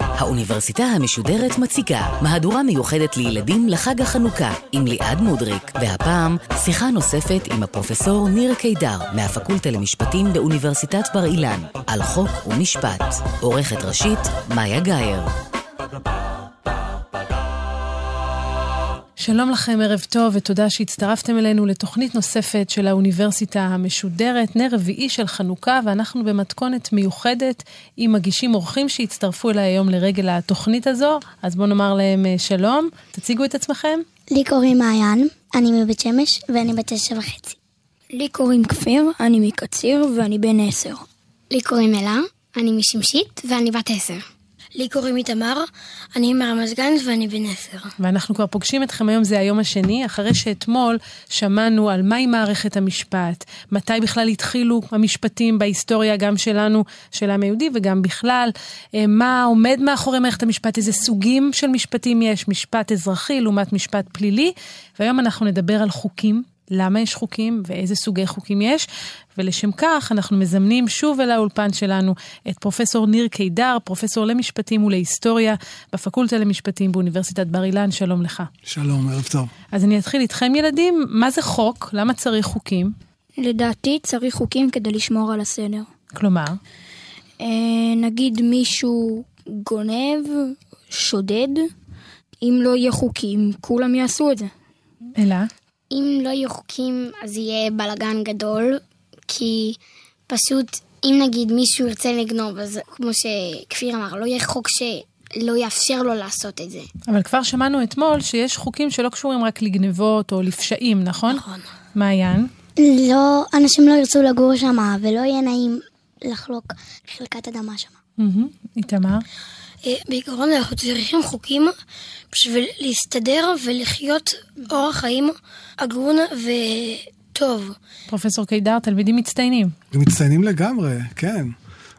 האוניברסיטה המשודרת מציגה מהדורה מיוחדת לילדים לחג החנוכה עם ליעד מודריק, והפעם שיחה נוספת עם הפרופסור ניר קידר מהפקולטה למשפטים באוניברסיטת בר אילן על חוק ומשפט. עורכת ראשית, מאיה גאייר. שלום לכם, ערב טוב, ותודה שהצטרפתם אלינו לתוכנית נוספת של האוניברסיטה המשודרת, נר רביעי של חנוכה, ואנחנו במתכונת מיוחדת עם מגישים אורחים שהצטרפו אליי היום לרגל התוכנית הזו. אז בואו נאמר להם אה, שלום, תציגו את עצמכם. לי קוראים מעיין, אני מבית שמש ואני בת תשע וחצי. לי קוראים כפיר, אני מקציר ואני בן עשר. לי קוראים אלה, אני משמשית ואני בת עשר. לי קוראים איתמר, אני מרמת גן ואני בן עשר. ואנחנו כבר פוגשים אתכם היום, זה היום השני, אחרי שאתמול שמענו על מהי מערכת המשפט, מתי בכלל התחילו המשפטים בהיסטוריה, גם שלנו, של העם היהודי וגם בכלל, אה, מה עומד מאחורי מערכת המשפט, איזה סוגים של משפטים יש, משפט אזרחי לעומת משפט פלילי, והיום אנחנו נדבר על חוקים. למה יש חוקים ואיזה סוגי חוקים יש, ולשם כך אנחנו מזמנים שוב אל האולפן שלנו את פרופסור ניר קידר, פרופסור למשפטים ולהיסטוריה בפקולטה למשפטים באוניברסיטת בר אילן, שלום לך. שלום, ערב טוב. אז אני אתחיל איתכם ילדים, מה זה חוק? למה צריך חוקים? לדעתי צריך חוקים כדי לשמור על הסדר. כלומר? אה, נגיד מישהו גונב, שודד, אם לא יהיה חוקים, כולם יעשו את זה. אלא? אם לא יהיו חוקים, אז יהיה בלאגן גדול, כי פשוט, אם נגיד מישהו ירצה לגנוב, אז כמו שכפיר אמר, לא יהיה חוק שלא יאפשר לו לעשות את זה. אבל כבר שמענו אתמול שיש חוקים שלא קשורים רק לגנבות או לפשעים, נכון? נכון. מעיין? לא, אנשים לא ירצו לגור שם, ולא יהיה נעים לחלוק חלקת אדמה שם. איתמר? אה, בעיקרון אנחנו צריכים חוקים בשביל להסתדר ולחיות אורח חיים הגון וטוב. פרופסור קידר, תלמידים מצטיינים. מצטיינים לגמרי, כן.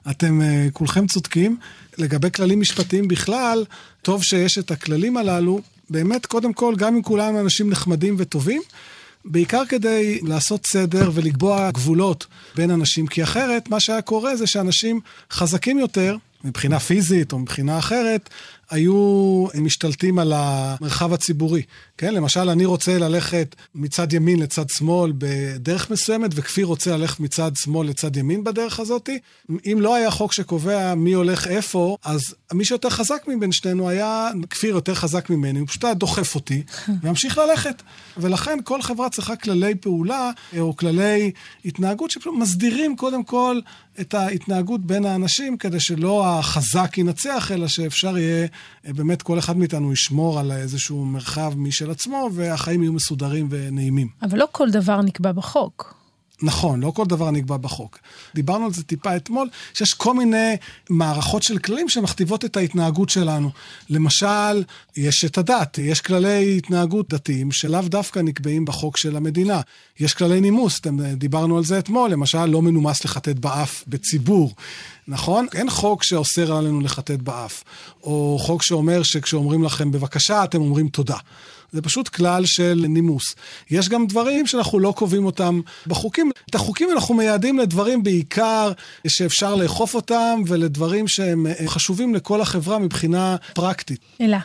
אתם uh, כולכם צודקים. לגבי כללים משפטיים בכלל, טוב שיש את הכללים הללו. באמת, קודם כל, גם אם כולם אנשים נחמדים וטובים, בעיקר כדי לעשות סדר ולקבוע גבולות בין אנשים, כי אחרת מה שהיה קורה זה שאנשים חזקים יותר, מבחינה פיזית או מבחינה אחרת, היו משתלטים על המרחב הציבורי. כן, למשל, אני רוצה ללכת מצד ימין לצד שמאל בדרך מסוימת, וכפיר רוצה ללכת מצד שמאל לצד ימין בדרך הזאת. אם לא היה חוק שקובע מי הולך איפה, אז מי שיותר חזק מבין שנינו היה, כפיר יותר חזק ממני, הוא פשוט היה דוחף אותי, וימשיך ללכת. ולכן כל חברה צריכה כללי פעולה, או כללי התנהגות, שפשוט מסדירים קודם כל את ההתנהגות בין האנשים, כדי שלא החזק ינצח, אלא שאפשר יהיה, באמת כל אחד מאיתנו ישמור על איזשהו מרחב משל עצמו, והחיים יהיו מסודרים ונעימים. אבל לא כל דבר נקבע בחוק. נכון, לא כל דבר נקבע בחוק. דיברנו על זה טיפה אתמול, שיש כל מיני מערכות של כללים שמכתיבות את ההתנהגות שלנו. למשל, יש את הדת, יש כללי התנהגות דתיים שלאו דווקא נקבעים בחוק של המדינה. יש כללי נימוס, דיברנו על זה אתמול, למשל, לא מנומס לחטט באף בציבור. נכון? אין חוק שאוסר עלינו לחטט באף, או חוק שאומר שכשאומרים לכם בבקשה, אתם אומרים תודה. זה פשוט כלל של נימוס. יש גם דברים שאנחנו לא קובעים אותם בחוקים. את החוקים אנחנו מייעדים לדברים בעיקר שאפשר לאכוף אותם, ולדברים שהם אה, חשובים לכל החברה מבחינה פרקטית. אלה.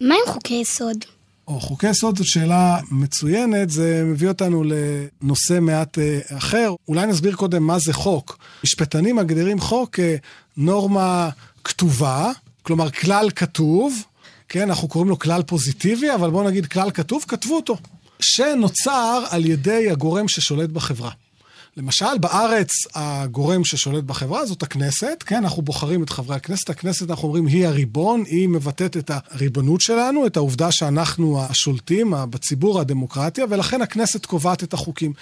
מה עם חוקי יסוד? או חוקי יסוד זו שאלה מצוינת, זה מביא אותנו לנושא מעט אה, אחר. אולי נסביר קודם מה זה חוק. משפטנים מגדירים חוק כנורמה כתובה, כלומר כלל כתוב, כן, אנחנו קוראים לו כלל פוזיטיבי, אבל בואו נגיד כלל כתוב, כתבו אותו. שנוצר על ידי הגורם ששולט בחברה. למשל, בארץ הגורם ששולט בחברה זאת הכנסת, כן, אנחנו בוחרים את חברי הכנסת, הכנסת, אנחנו אומרים, היא הריבון, היא מבטאת את הריבונות שלנו, את העובדה שאנחנו השולטים בציבור הדמוקרטיה, ולכן הכנסת קובעת את החוקים.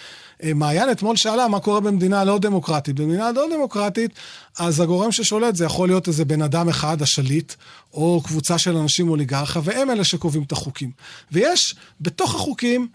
אה, מעיין אתמול שאלה מה קורה במדינה לא דמוקרטית. במדינה לא דמוקרטית, אז הגורם ששולט זה יכול להיות איזה בן אדם אחד, השליט, או קבוצה של אנשים אוליגרכה, והם אלה שקובעים את החוקים. ויש בתוך החוקים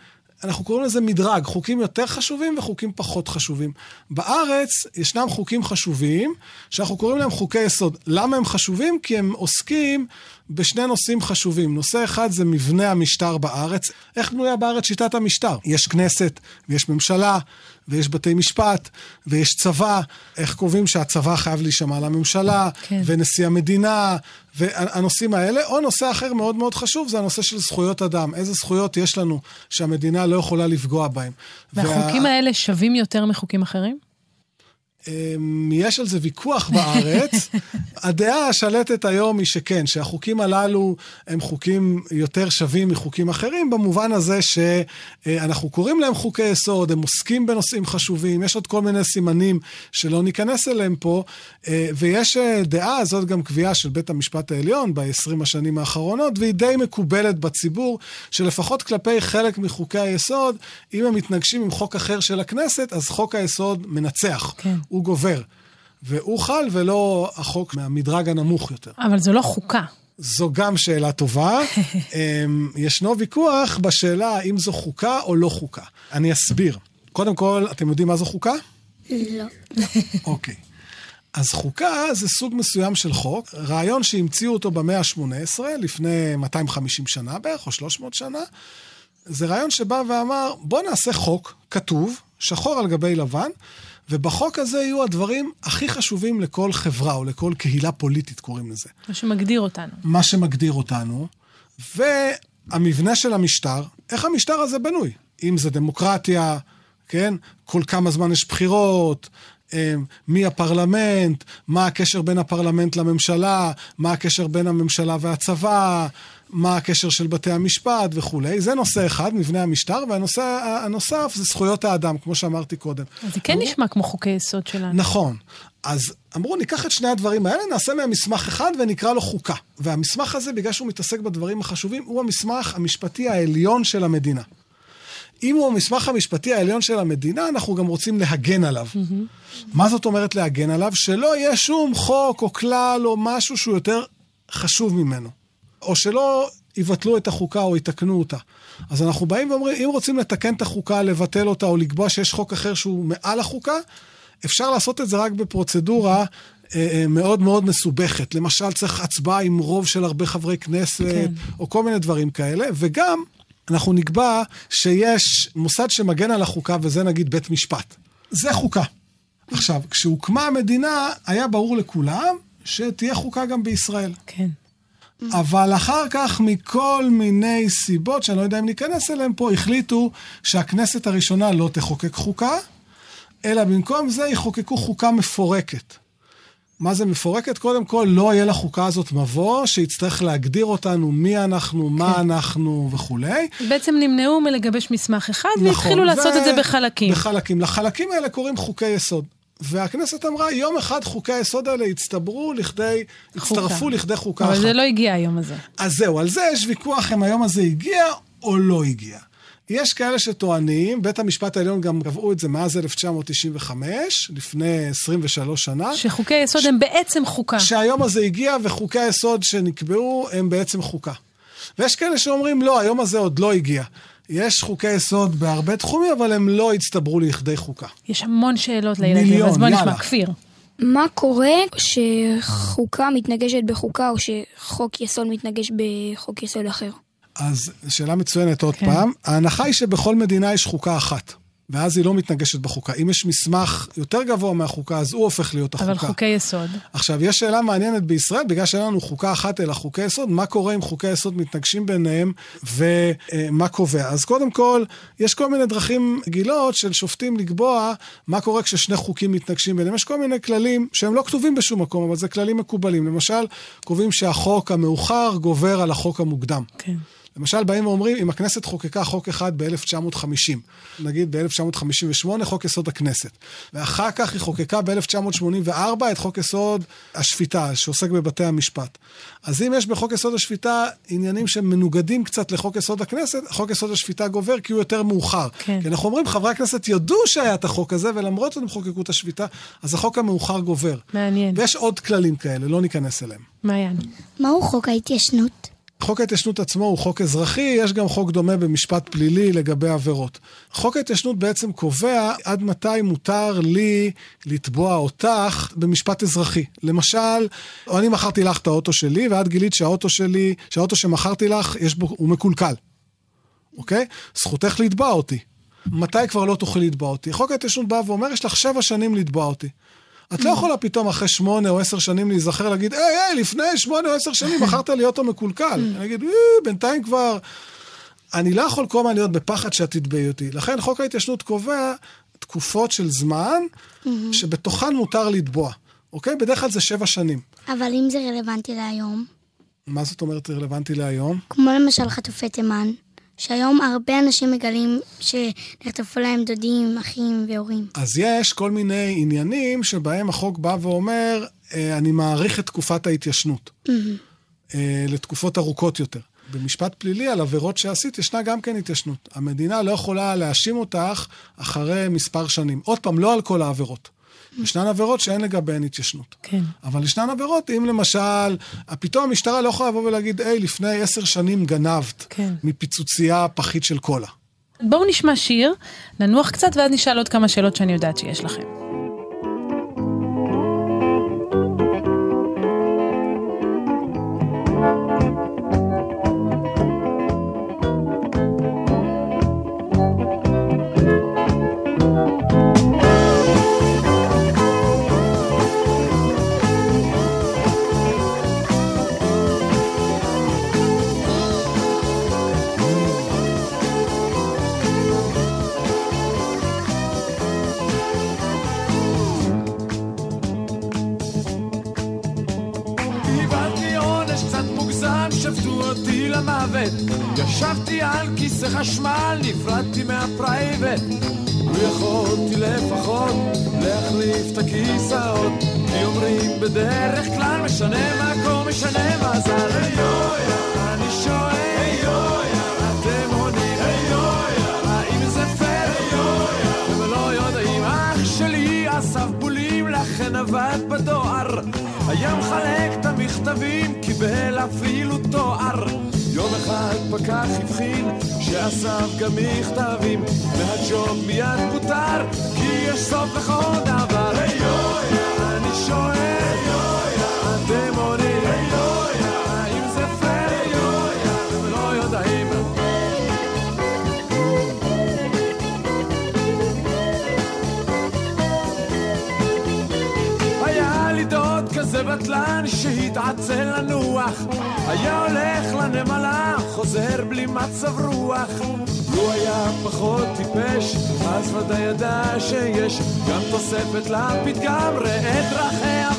אנחנו קוראים לזה מדרג, חוקים יותר חשובים וחוקים פחות חשובים. בארץ ישנם חוקים חשובים, שאנחנו קוראים להם חוקי יסוד. למה הם חשובים? כי הם עוסקים בשני נושאים חשובים. נושא אחד זה מבנה המשטר בארץ. איך בנויה בארץ שיטת המשטר? יש כנסת, ויש ממשלה, ויש בתי משפט, ויש צבא. איך קובעים שהצבא חייב להישמע לממשלה, כן. ונשיא המדינה, והנושאים האלה. או נושא אחר מאוד מאוד חשוב, זה הנושא של זכויות אדם. איזה זכויות יש לנו שהמדינה לא יכולה לפגוע בהן. והחוקים וה... האלה שווים יותר מחוקים אחרים? אמ, יש על זה ויכוח בארץ. הדעה השלטת היום היא שכן, שהחוקים הללו הם חוקים יותר שווים מחוקים אחרים, במובן הזה שאנחנו קוראים להם חוקי יסוד, הם עוסקים בנושאים חשובים, יש עוד כל מיני סימנים שלא ניכנס אליהם פה, אה, ויש אה, דעה, זאת גם קביעה של בית המשפט העליון ב-20 השנים האחרונות, והיא די מקובלת בציבור, שלפחות כלפי חלק מחוקי היסוד, אם הם מתנגשים עם חוק אחר של הכנסת, אז חוק היסוד מנצח. כן. הוא גובר. והוא חל ולא החוק מהמדרג הנמוך יותר. אבל זו לא חוקה. זו גם שאלה טובה. אמ, ישנו ויכוח בשאלה האם זו חוקה או לא חוקה. אני אסביר. קודם כל, אתם יודעים מה זו חוקה? לא. אוקיי. אז חוקה זה סוג מסוים של חוק, רעיון שהמציאו אותו במאה ה-18, לפני 250 שנה בערך, או 300 שנה. זה רעיון שבא ואמר, בוא נעשה חוק כתוב, שחור על גבי לבן, ובחוק הזה יהיו הדברים הכי חשובים לכל חברה או לכל קהילה פוליטית, קוראים לזה. מה שמגדיר אותנו. מה שמגדיר אותנו. והמבנה של המשטר, איך המשטר הזה בנוי? אם זה דמוקרטיה, כן? כל כמה זמן יש בחירות, אמ, מי הפרלמנט, מה הקשר בין הפרלמנט לממשלה, מה הקשר בין הממשלה והצבא, מה הקשר של בתי המשפט וכולי. זה נושא אחד, מבנה המשטר, והנושא הנוסף זה זכויות האדם, כמו שאמרתי קודם. אז זה כן אמרו... נשמע כמו חוקי יסוד שלנו. נכון. אז אמרו, ניקח את שני הדברים האלה, נעשה מהם מסמך אחד ונקרא לו חוקה. והמסמך הזה, בגלל שהוא מתעסק בדברים החשובים, הוא המסמך המשפטי העליון של המדינה. אם הוא המסמך המשפטי העליון של המדינה, אנחנו גם רוצים להגן עליו. Mm-hmm. מה זאת אומרת להגן עליו? שלא יהיה שום חוק או כלל או משהו שהוא יותר חשוב ממנו. או שלא יבטלו את החוקה או יתקנו אותה. אז אנחנו באים ואומרים, אם רוצים לתקן את החוקה, לבטל אותה או לקבוע שיש חוק אחר שהוא מעל החוקה, אפשר לעשות את זה רק בפרוצדורה אה, אה, מאוד מאוד מסובכת. למשל, צריך הצבעה עם רוב של הרבה חברי כנסת, כן. או כל מיני דברים כאלה, וגם אנחנו נקבע שיש מוסד שמגן על החוקה, וזה נגיד בית משפט. זה חוקה. עכשיו, כשהוקמה המדינה, היה ברור לכולם שתהיה חוקה גם בישראל. כן. אבל אחר כך, מכל מיני סיבות, שאני לא יודע אם ניכנס אליהן פה, החליטו שהכנסת הראשונה לא תחוקק חוקה, אלא במקום זה יחוקקו חוקה מפורקת. מה זה מפורקת? קודם כל, לא יהיה לחוקה הזאת מבוא, שיצטרך להגדיר אותנו מי אנחנו, מה כן. אנחנו וכולי. בעצם נמנעו מלגבש מסמך אחד, נכון, והתחילו ו... לעשות את זה בחלקים. בחלקים. לחלקים האלה קוראים חוקי יסוד. והכנסת אמרה, יום אחד חוקי היסוד האלה יצטברו לכדי, חוקה. הצטרפו לכדי חוקה אבל אחת. אבל זה לא הגיע היום הזה. אז זהו, על זה יש ויכוח אם היום הזה הגיע או לא הגיע. יש כאלה שטוענים, בית המשפט העליון גם קבעו את זה מאז 1995, לפני 23 שנה. שחוקי היסוד ש... הם בעצם חוקה. שהיום הזה הגיע וחוקי היסוד שנקבעו הם בעצם חוקה. ויש כאלה שאומרים, לא, היום הזה עוד לא הגיע. יש חוקי יסוד בהרבה תחומים, אבל הם לא הצטברו לכדי חוקה. יש המון שאלות לילדים, מיליון, אז בוא נשמע, כפיר. מה קורה שחוקה מתנגשת בחוקה, או שחוק יסוד מתנגש בחוק יסוד אחר? אז שאלה מצוינת עוד כן. פעם. ההנחה היא שבכל מדינה יש חוקה אחת. ואז היא לא מתנגשת בחוקה. אם יש מסמך יותר גבוה מהחוקה, אז הוא הופך להיות החוקה. אבל חוקי יסוד. עכשיו, יש שאלה מעניינת בישראל, בגלל שאין לנו חוקה אחת אלא חוקי יסוד, מה קורה אם חוקי יסוד מתנגשים ביניהם ומה קובע? אז קודם כל, יש כל מיני דרכים גילות של שופטים לקבוע מה קורה כששני חוקים מתנגשים ביניהם. יש כל מיני כללים שהם לא כתובים בשום מקום, אבל זה כללים מקובלים. למשל, קובעים שהחוק המאוחר גובר על החוק המוקדם. כן. למשל, באים ואומרים, אם הכנסת חוקקה חוק אחד ב-1950, נגיד ב-1958, חוק יסוד הכנסת, ואחר כך היא חוקקה ב-1984 את חוק יסוד השפיטה, שעוסק בבתי המשפט. אז אם יש בחוק יסוד השפיטה עניינים שמנוגדים קצת לחוק יסוד הכנסת, חוק יסוד השפיטה גובר כי הוא יותר מאוחר. כן. כי אנחנו אומרים, חברי הכנסת ידעו שהיה את החוק הזה, ולמרות שהם חוקקו את השפיטה, אז החוק המאוחר גובר. מעניין. ויש עוד כללים כאלה, לא ניכנס אליהם. מעיין. מהו חוק ההתיישנות? חוק ההתיישנות עצמו הוא חוק אזרחי, יש גם חוק דומה במשפט פלילי לגבי עבירות. חוק ההתיישנות בעצם קובע עד מתי מותר לי לתבוע אותך במשפט אזרחי. למשל, אני מכרתי לך את האוטו שלי, ואת גילית שהאוטו שלי, שהאוטו שמכרתי לך, יש בו, הוא מקולקל. אוקיי? זכותך לתבוע אותי. מתי כבר לא תוכלי לתבוע אותי? חוק ההתיישנות בא ואומר, יש לך שבע שנים לתבוע אותי. את לא יכולה פתאום אחרי שמונה או עשר שנים להיזכר להגיד, היי, היי, לפני שמונה או עשר שנים מכרת לי אוטו מקולקל. אני אגיד, בינתיים כבר... אני לא יכול כל הזמן להיות בפחד שאת תתבעי אותי. לכן חוק ההתיישנות קובע תקופות של זמן שבתוכן מותר לתבוע. אוקיי? בדרך כלל זה שבע שנים. אבל אם זה רלוונטי להיום? מה זאת אומרת רלוונטי להיום? כמו למשל חטופי תימן. שהיום הרבה אנשים מגלים שנחטפו להם דודים, אחים והורים. אז יש כל מיני עניינים שבהם החוק בא ואומר, אה, אני מעריך את תקופת ההתיישנות. Mm-hmm. לתקופות ארוכות יותר. במשפט פלילי על עבירות שעשית, ישנה גם כן התיישנות. המדינה לא יכולה להאשים אותך אחרי מספר שנים. עוד פעם, לא על כל העבירות. ישנן עבירות שאין לגביהן התיישנות. כן. אבל ישנן עבירות, אם למשל, פתאום המשטרה לא יכולה לבוא ולהגיד, היי, לפני עשר שנים גנבת כן. מפיצוצייה פחית של קולה. בואו נשמע שיר, ננוח קצת ואז נשאל עוד כמה שאלות שאני יודעת שיש לכם. ישבתי על כיסא חשמל, נפרדתי מהפרייבט. ויכולתי לפחות להחליף את הכיסאות. כי אומרים בדרך כלל משנה מקום, משנה מזל. אני שואל, אתם עונים, האם זה פייר? הם לא יודעים, אח שלי אסף בולים, לכן עבד בדואר. היה מחלק את המכתבים, קיבל אפילו תואר. יום אחד פקח הבחין שאסף גם מכתבים והג'וב מיד פוטר כי יש סוף לכל דבר. היי. אני שואל בטלן שהתעצל לנוח היה הולך לנמלה, חוזר בלי מצב רוח. לו היה פחות טיפש, אז ודאי ידע שיש גם תוספת לפתגם, ראה דרכי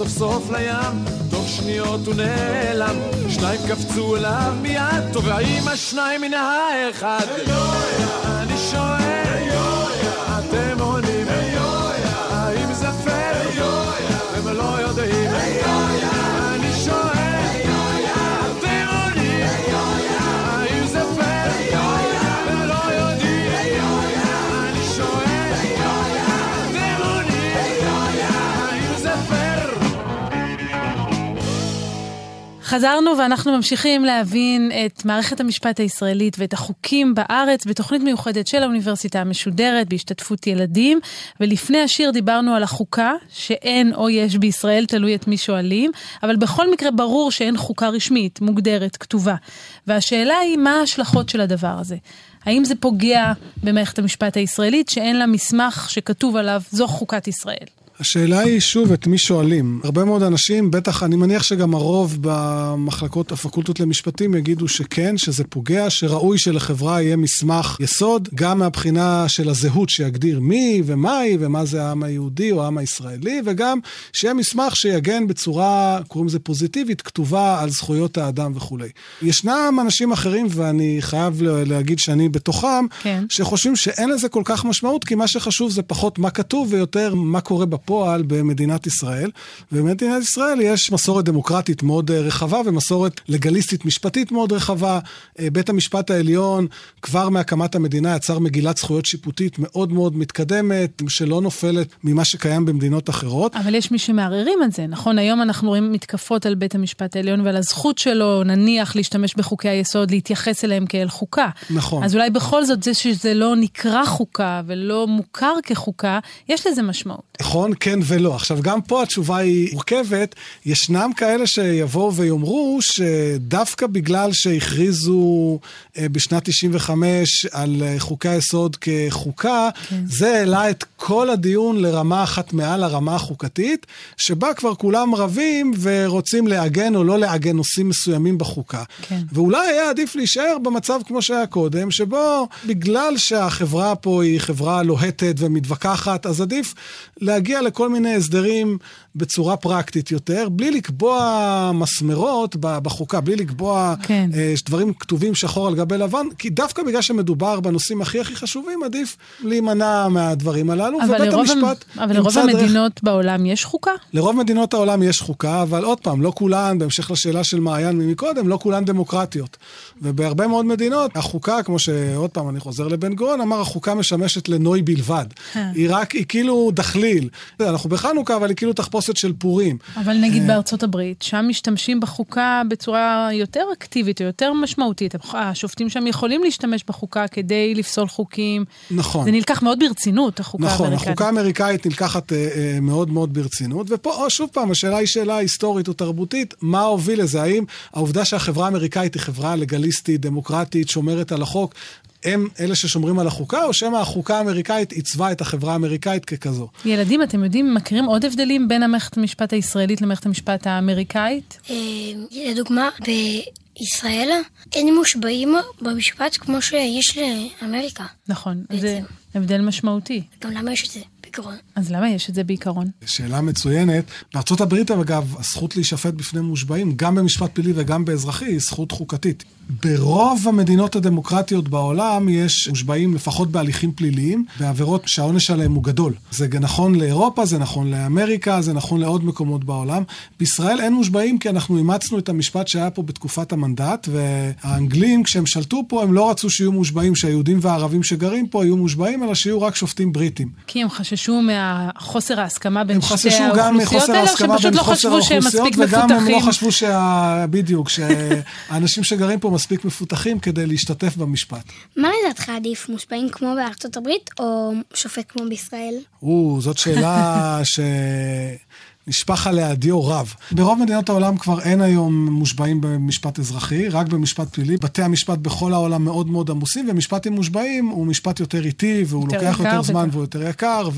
סוף סוף לים. תוך שניות הוא נעלם שניים קפצו אליו מיד. תובעים השניים מן האחד? אני שואל אתם עונים האם זה פייר? חזרנו ואנחנו ממשיכים להבין את מערכת המשפט הישראלית ואת החוקים בארץ בתוכנית מיוחדת של האוניברסיטה המשודרת בהשתתפות ילדים. ולפני השיר דיברנו על החוקה, שאין או יש בישראל, תלוי את מי שואלים, אבל בכל מקרה ברור שאין חוקה רשמית, מוגדרת, כתובה. והשאלה היא מה ההשלכות של הדבר הזה. האם זה פוגע במערכת המשפט הישראלית שאין לה מסמך שכתוב עליו זו חוקת ישראל? השאלה היא שוב את מי שואלים. הרבה מאוד אנשים, בטח, אני מניח שגם הרוב במחלקות, הפקולטות למשפטים יגידו שכן, שזה פוגע, שראוי שלחברה יהיה מסמך יסוד, גם מהבחינה של הזהות שיגדיר מי ומהי ומה זה העם היהודי או העם הישראלי, וגם שיהיה מסמך שיגן בצורה, קוראים לזה פוזיטיבית, כתובה על זכויות האדם וכולי. ישנם אנשים אחרים, ואני חייב להגיד שאני בתוכם, כן. שחושבים שאין לזה כל כך משמעות, כי מה שחשוב זה פחות מה כתוב ויותר מה קורה בפועל. בפועל במדינת ישראל. ובמדינת ישראל יש מסורת דמוקרטית מאוד אה, רחבה ומסורת לגליסטית משפטית מאוד רחבה. אה, בית המשפט העליון כבר מהקמת המדינה יצר מגילת זכויות שיפוטית מאוד מאוד מתקדמת, שלא נופלת ממה שקיים במדינות אחרות. אבל יש מי שמערערים את זה, נכון? היום אנחנו רואים מתקפות על בית המשפט העליון ועל הזכות שלו, נניח, להשתמש בחוקי היסוד, להתייחס אליהם כאל חוקה. נכון. אז אולי בכל זאת, זה שזה לא נקרא חוקה ולא מוכר כחוקה, יש לזה משמעות. נכון, כן ולא. עכשיו, גם פה התשובה היא מורכבת. ישנם כאלה שיבואו ויאמרו שדווקא בגלל שהכריזו בשנת 95 על אה, חוקי היסוד כחוקה, כן. זה העלה את כל הדיון לרמה אחת מעל הרמה החוקתית, שבה כבר כולם רבים ורוצים לעגן או לא לעגן נושאים מסוימים בחוקה. כן. ואולי היה עדיף להישאר במצב כמו שהיה קודם, שבו בגלל שהחברה פה היא חברה לוהטת ומתווכחת, אז עדיף להגיע לכל מיני הסדרים בצורה פרקטית יותר, בלי לקבוע מסמרות בחוקה, בלי לקבוע כן. אה, דברים כתובים שחור על גבי לבן, כי דווקא בגלל שמדובר בנושאים הכי הכי חשובים, עדיף להימנע מהדברים הללו, ובית המשפט... אבל לרוב המדינות דרך... בעולם יש חוקה? לרוב מדינות העולם יש חוקה, אבל עוד פעם, לא כולן, בהמשך לשאלה של מעיין מקודם, לא כולן דמוקרטיות. ובהרבה מאוד מדינות, החוקה, כמו שעוד פעם, אני חוזר לבן גורן, אמר, החוקה משמשת לנוי בלבד. אה. היא רק, היא כאילו דחליל. אנחנו בחנוכה, אבל היא כאילו תחפושת של פורים. אבל נגיד אה, בארצות הברית, שם משתמשים בחוקה בצורה יותר אקטיבית או יותר משמעותית. השופטים שם יכולים להשתמש בחוקה כדי לפסול חוקים. נכון. זה נלקח מאוד ברצינות, החוקה נכון, האמריקאית. נכון, החוקה האמריקאית נלקחת אה, אה, מאוד מאוד ברצינות. ופה, או, שוב פעם, השאלה היא שאלה היסטורית או תרבותית, מה הוביל לזה? האם העובדה שהחברה האמריקאית היא חברה לגליסטית, דמוקרטית, שומרת על החוק, הם אלה ששומרים על החוקה, או שמא החוקה האמריקאית עיצבה את החברה האמריקאית ככזו? ילדים, אתם יודעים, מכירים עוד הבדלים בין המערכת המשפט הישראלית למערכת המשפט האמריקאית? אה, לדוגמה, בישראל אין מושבעים במשפט כמו שיש לאמריקה. נכון, זה הבדל משמעותי. גם למה יש את זה? בעיקרון. אז למה יש את זה בעיקרון? שאלה מצוינת. בארה"ב, אגב, הזכות להישפט בפני מושבעים, גם במשפט פלילי וגם באזרחי, היא זכות חוקתית. ברוב המדינות הדמוקרטיות בעולם יש מושבעים לפחות בהליכים פליליים, בעבירות שהעונש עליהם הוא גדול. זה נכון לאירופה, זה נכון לאמריקה, זה נכון לעוד מקומות בעולם. בישראל אין מושבעים כי אנחנו אימצנו את המשפט שהיה פה בתקופת המנדט, והאנגלים, כשהם שלטו פה, הם לא רצו שיהיו מושבעים, שהיהודים והערבים שגרים פה יהיו מושבעים, אלא שיהיו רק שופטים בריטים. כי הם חששו מחוסר ההסכמה בין שתי האוכלוסיות האלה, או שהם פשוט לא חשבו שהם מספיק מפותחים? וגם הם לא חשבו שה... בדיוק, שהאנשים שגרים פה מספיק מפותחים כדי להשתתף במשפט. מה לדעתך עדיף, מושפעים כמו בארצות הברית או שופט כמו בישראל? או, זאת שאלה ש... נשפך עליה דיו רב. ברוב מדינות העולם כבר אין היום מושבעים במשפט אזרחי, רק במשפט פלילי. בתי המשפט בכל העולם מאוד מאוד עמוסים, ומשפט עם מושבעים הוא משפט יותר איטי, והוא יותר לוקח יותר זמן בטח. והוא יותר יקר,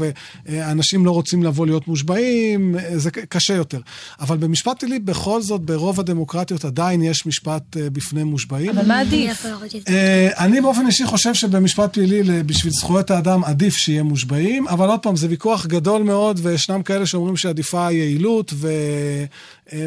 ואנשים לא רוצים לבוא להיות מושבעים, זה קשה יותר. אבל במשפט פלילי, בכל זאת, ברוב הדמוקרטיות עדיין יש משפט אה, בפני מושבעים. אבל מה עדיף? אה, אני באופן אישי חושב שבמשפט פלילי, בשביל זכויות האדם, עדיף שיהיה מושבעים, אבל עוד פעם, זה ויכוח גדול מאוד, וישנם כאלה שאומרים שעדיפה יעילות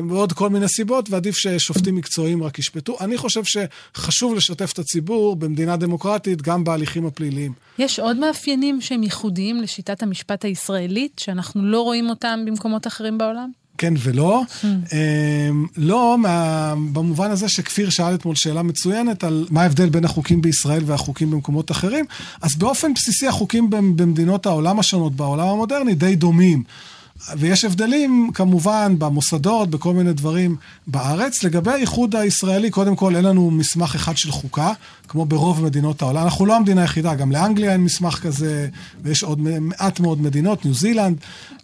ועוד כל מיני סיבות, ועדיף ששופטים מקצועיים רק ישפטו. אני חושב שחשוב לשתף את הציבור במדינה דמוקרטית, גם בהליכים הפליליים. יש עוד מאפיינים שהם ייחודיים לשיטת המשפט הישראלית, שאנחנו לא רואים אותם במקומות אחרים בעולם? כן ולא. Mm. לא, מה, במובן הזה שכפיר שאל אתמול שאלה מצוינת על מה ההבדל בין החוקים בישראל והחוקים במקומות אחרים, אז באופן בסיסי החוקים במדינות העולם השונות, בעולם המודרני, די דומים. ויש הבדלים כמובן במוסדות, בכל מיני דברים בארץ. לגבי האיחוד הישראלי, קודם כל אין לנו מסמך אחד של חוקה, כמו ברוב מדינות העולם. אנחנו לא המדינה היחידה, גם לאנגליה אין מסמך כזה, ויש עוד מעט מאוד מדינות, ניו זילנד.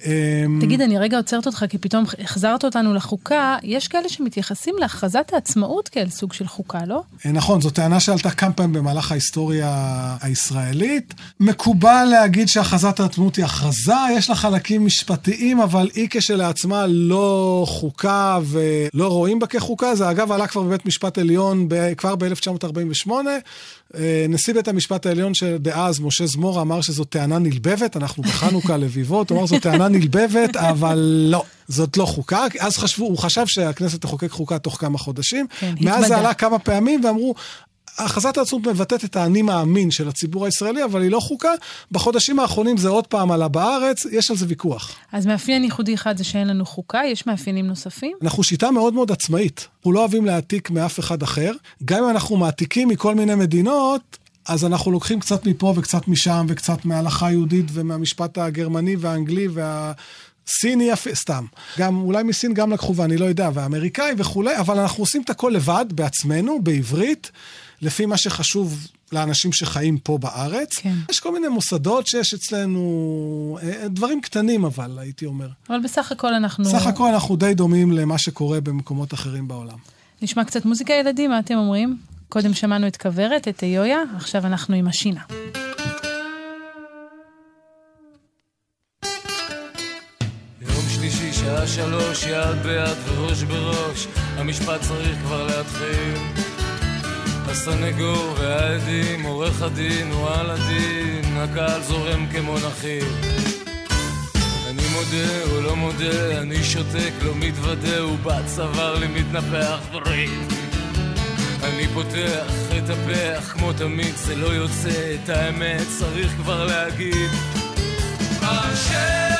אמ, תגיד, אני רגע עוצרת אותך, כי פתאום החזרת אותנו לחוקה. יש כאלה שמתייחסים להכרזת העצמאות כאל סוג של חוקה, לא? אה, נכון, זו טענה שעלתה כמה פעמים במהלך ההיסטוריה הישראלית. מקובל להגיד שהכרזת העצמאות היא הכרזה, יש לה חלקים משפטיים, אבל היא כשלעצמה לא חוקה ולא רואים בה כחוקה. זה אגב עלה כבר בבית משפט עליון כבר ב-1948. אה, נשיא בית המשפט העליון של דאז, משה זמורה, אמר שזו טענה נלבבת, אנחנו בחנוכה לביבות, הוא אמר זו טענה נלבבת, אבל לא, זאת לא חוקה. אז חשבו, הוא חשב שהכנסת תחוקק חוקה תוך כמה חודשים. כן, מאז זה עלה כמה פעמים ואמרו, הכרזת העצמאות מבטאת את האני מאמין של הציבור הישראלי, אבל היא לא חוקה. בחודשים האחרונים זה עוד פעם עלה בארץ, יש על זה ויכוח. אז מאפיין ייחודי אחד זה שאין לנו חוקה, יש מאפיינים נוספים? אנחנו שיטה מאוד מאוד עצמאית. אנחנו לא אוהבים להעתיק מאף אחד אחר. גם אם אנחנו מעתיקים מכל מיני מדינות, אז אנחנו לוקחים קצת מפה וקצת משם, וקצת מההלכה היהודית ומהמשפט הגרמני והאנגלי וה... סיני יפה, סתם. גם, אולי מסין גם לקחו ואני לא יודע, והאמריקאי וכולי, אבל אנחנו עושים את הכל לבד, בעצמנו, בעברית. לפי מה שחשוב לאנשים שחיים פה בארץ. כן. יש כל מיני מוסדות שיש אצלנו, אה, דברים קטנים אבל, הייתי אומר. אבל בסך הכל אנחנו... בסך הכל אנחנו די דומים למה שקורה במקומות אחרים בעולם. נשמע קצת מוזיקה ילדים, מה אתם אומרים? קודם שמענו את כוורת, את איויה, עכשיו אנחנו עם השינה. שעה שלוש, יד ביד וראש בראש, המשפט צריך כבר להתחיל. הסנגור והעדים, עורך הדין הוא על הדין, הקהל זורם כמו נחיל. אני מודה או לא מודה, אני שותק, לא מתוודה, הוא בצוואר לי מתנפח דברים. אני פותח את הפח, כמו תמיד זה לא יוצא, את האמת צריך כבר להגיד. אשם,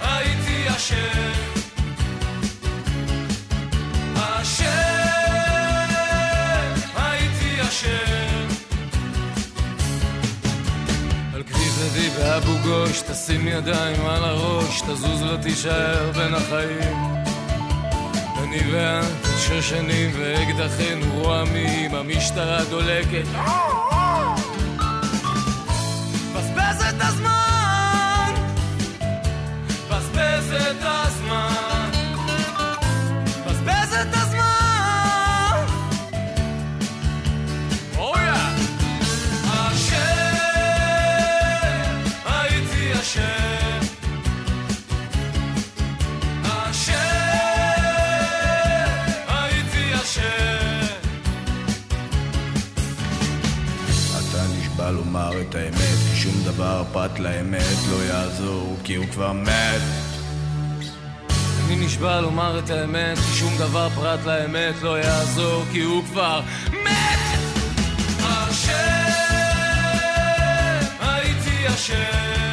הייתי אשם תביא באבו גוש, תשים ידיים על הראש, תזוז ותישאר בין החיים. אני ואת, שושנים ואקדחים רועמים, המשטרה דולקת. את האמת, כי שום דבר פרט לאמת לא יעזור, כי הוא כבר מת. אני נשבע לומר את האמת, כי שום דבר פרט לאמת לא יעזור, כי הוא כבר מת! אשם, הייתי אשם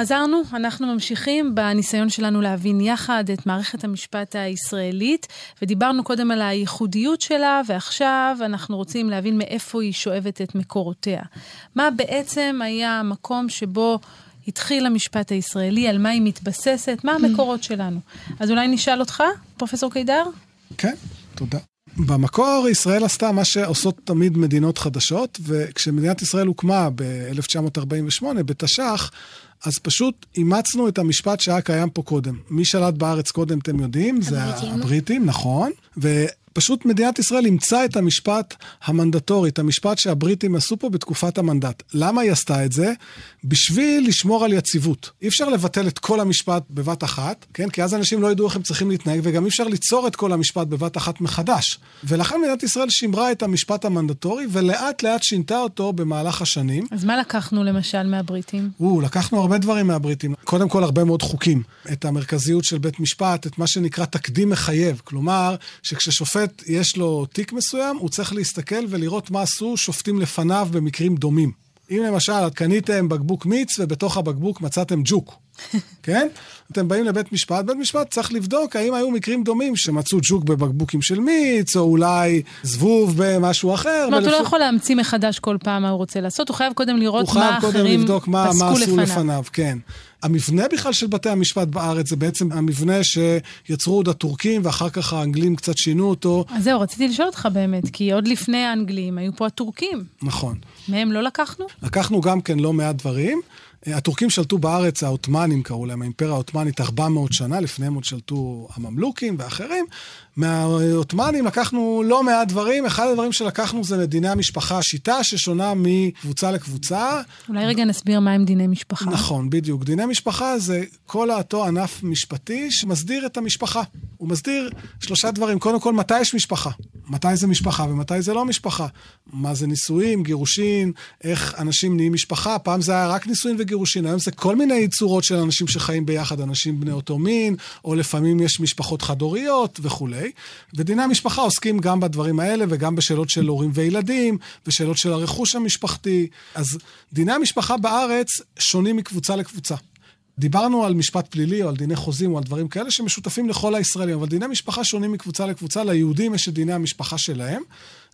חזרנו, אנחנו ממשיכים בניסיון שלנו להבין יחד את מערכת המשפט הישראלית, ודיברנו קודם על הייחודיות שלה, ועכשיו אנחנו רוצים להבין מאיפה היא שואבת את מקורותיה. מה בעצם היה המקום שבו התחיל המשפט הישראלי, על מה היא מתבססת, מה המקורות שלנו. אז אולי נשאל אותך, פרופסור קידר? כן, תודה. במקור ישראל עשתה מה שעושות תמיד מדינות חדשות, וכשמדינת ישראל הוקמה ב-1948, בתש"ח, אז פשוט אימצנו את המשפט שהיה קיים פה קודם. מי שלט בארץ קודם, אתם יודעים, זה הבריטים, נכון. פשוט מדינת ישראל אימצה את המשפט המנדטורי, את המשפט שהבריטים עשו פה בתקופת המנדט. למה היא עשתה את זה? בשביל לשמור על יציבות. אי אפשר לבטל את כל המשפט בבת אחת, כן? כי אז אנשים לא ידעו איך הם צריכים להתנהג, וגם אי אפשר ליצור את כל המשפט בבת אחת מחדש. ולכן מדינת ישראל שימרה את המשפט המנדטורי, ולאט לאט שינתה אותו במהלך השנים. אז מה לקחנו למשל מהבריטים? או, לקחנו הרבה דברים מהבריטים. קודם כל, הרבה מאוד חוקים. את המרכזיות של בית משפט, את מה שנקרא תקדים מחייב. כלומר, שכששופט יש לו תיק מסוים, הוא צריך להסתכל ולראות מה עשו שופטים לפניו במקרים דומים. אם למשל קניתם בקבוק מיץ ובתוך הבקבוק מצאתם ג'וק, כן? אתם באים לבית משפט, בית משפט צריך לבדוק האם היו מקרים דומים שמצאו ג'וק בבקבוקים של מיץ, או אולי זבוב במשהו אחר. זאת אומרת, הוא לא יכול להמציא מחדש כל פעם מה הוא רוצה לעשות, הוא חייב קודם לראות מה אחרים פסקו לפניו. הוא חייב קודם לבדוק מה עשו לפניו, כן. המבנה בכלל של בתי המשפט בארץ זה בעצם המבנה שיצרו עוד הטורקים, ואחר כך האנגלים קצת שינו אותו. אז זהו, רציתי לשאול אותך באמת, כי עוד לפני האנגלים היו פה הטורקים. נכון. מהם לא לקחנו? לקחנו גם כן לא מעט דברים. הטורקים שלטו בארץ, העות'מאנים קראו להם, האימפריה העות'מאנית 400 שנה, לפניהם עוד שלטו הממלוכים ואחרים. מהעות'מאנים לקחנו לא מעט דברים, אחד הדברים שלקחנו זה דיני המשפחה, שיטה ששונה מקבוצה לקבוצה. אולי רגע נסביר מה הם דיני משפחה. נכון, בדיוק. דיני משפחה זה כל אותו ענף משפטי שמסדיר את המשפחה. הוא מסדיר שלושה דברים. קודם כל, מתי יש משפחה? מתי זה משפחה ומתי זה לא משפחה? מה זה נישואים, גירושין, איך אנשים נהיים משפחה? פעם זה היה רק נישואים וגירושין, היום זה כל מיני צורות של אנשים שחיים ביחד, אנשים בני אותו מין, או לפעמים יש משפחות חד-הוריות וכולי. ודיני המשפחה עוסקים גם בדברים האלה וגם בשאלות של הורים וילדים, ושאלות של הרכוש המשפחתי. אז דיני המשפחה בארץ שונים מקבוצה לקבוצה. דיברנו על משפט פלילי או על דיני חוזים או על דברים כאלה שמשותפים לכל הישראלים, אבל דיני משפחה שונים מקבוצה לקבוצה. ליהודים יש את דיני המשפחה שלהם,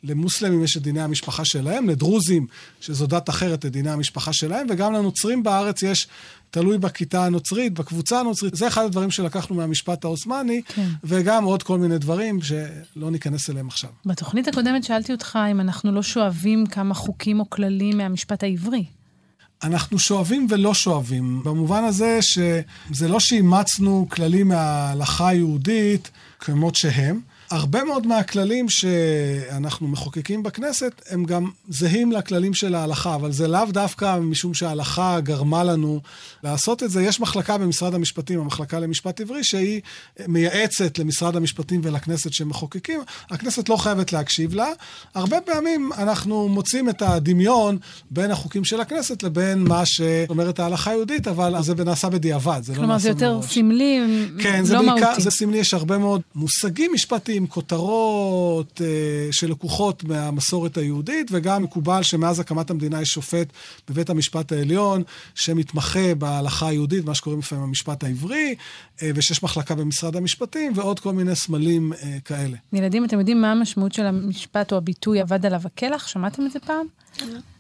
למוסלמים יש את דיני המשפחה שלהם, לדרוזים, שזו דת אחרת, את דיני המשפחה שלהם, וגם לנוצרים בארץ יש, תלוי בכיתה הנוצרית, בקבוצה הנוצרית. זה אחד הדברים שלקחנו מהמשפט העות'מאני, כן. וגם עוד כל מיני דברים שלא ניכנס אליהם עכשיו. בתוכנית הקודמת שאלתי אותך אם אנחנו לא שואבים כמה חוקים או כללים מהמשפט העברי. אנחנו שואבים ולא שואבים, במובן הזה שזה לא שאימצנו כללים מההלכה היהודית כמות שהם, הרבה מאוד מהכללים שאנחנו מחוקקים בכנסת הם גם זהים לכללים של ההלכה, אבל זה לאו דווקא משום שההלכה גרמה לנו לעשות את זה. יש מחלקה במשרד המשפטים, המחלקה למשפט עברי, שהיא מייעצת למשרד המשפטים ולכנסת שמחוקקים. הכנסת לא חייבת להקשיב לה. הרבה פעמים אנחנו מוצאים את הדמיון בין החוקים של הכנסת לבין מה שאומרת ההלכה היהודית, אבל זה נעשה בדיעבד, זה לא כלומר, זה יותר סמלי, כן, לא מהותי. כן, זה סמלי, יש הרבה מאוד מושגים משפטיים. עם כותרות אה, שלקוחות מהמסורת היהודית, וגם מקובל שמאז הקמת המדינה יש שופט בבית המשפט העליון שמתמחה בהלכה היהודית, מה שקוראים לפעמים המשפט העברי, אה, ושיש מחלקה במשרד המשפטים, ועוד כל מיני סמלים אה, כאלה. ילדים, אתם יודעים מה המשמעות של המשפט או הביטוי אבד עליו הקלח? שמעתם את זה פעם?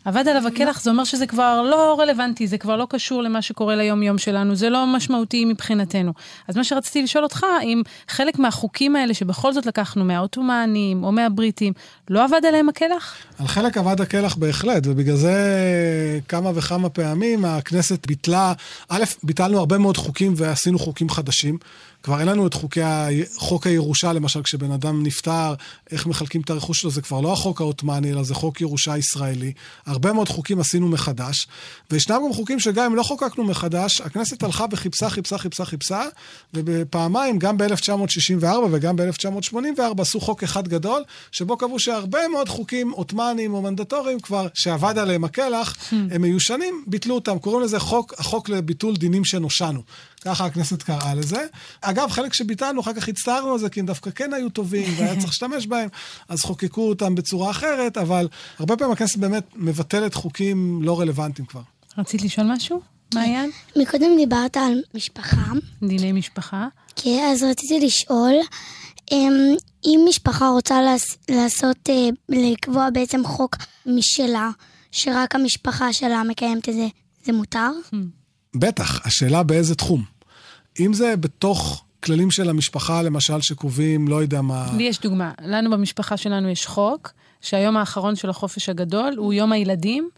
אבד עליו הקלח, זה אומר שזה כבר לא רלוונטי, זה כבר לא קשור למה שקורה ליום-יום שלנו, זה לא משמעותי מבחינתנו. אז מה שרציתי לשאול אותך, אם חלק מהחוקים האלה שבכל זאת לקחנו מהעות'מאנים או מהבריטים, לא אבד עליהם הקלח? על חלק אבד הקלח בהחלט, ובגלל זה כמה וכמה פעמים הכנסת ביטלה, א', ביטלנו הרבה מאוד חוקים ועשינו חוקים חדשים. כבר אין לנו את חוקי, ה... חוק הירושה, למשל, כשבן אדם נפטר, איך מחלקים את הרכוש שלו, זה כבר לא החוק העות'מאני, אלא זה חוק ירושה ישראלי. הרבה מאוד חוקים עשינו מחדש, וישנם גם חוקים שגם אם לא חוקקנו מחדש, הכנסת הלכה וחיפשה, חיפשה, חיפשה, חיפשה, ובפעמיים, גם ב-1964 וגם ב-1984, עשו חוק אחד גדול, שבו קבעו שהרבה מאוד חוקים עות'מאנים או מנדטוריים כבר, שאבד עליהם הקלח, hmm. הם מיושנים, ביטלו אותם. קוראים לזה חוק, החוק לביטול דינים שנושענו. ככה הכנסת קראה לזה. אגב, חלק שביטלנו, אחר כך הצטערנו על זה, כי הם דווקא כן היו טובים והיה צריך להשתמש בהם, אז חוקקו אותם בצורה אחרת, אבל הרבה פעמים הכנסת באמת מבטלת חוקים לא רלוונטיים כבר. רצית לשאול משהו? מעיין? מקודם דיברת על משפחה. דיני משפחה. כן, אז רציתי לשאול, אמ, אם משפחה רוצה לעשות, אה, לקבוע בעצם חוק משלה, שרק המשפחה שלה מקיימת את זה, זה מותר? בטח, השאלה באיזה תחום. אם זה בתוך כללים של המשפחה, למשל, שקובעים, לא יודע מה... לי יש דוגמה. לנו במשפחה שלנו יש חוק, שהיום האחרון של החופש הגדול הוא יום הילדים,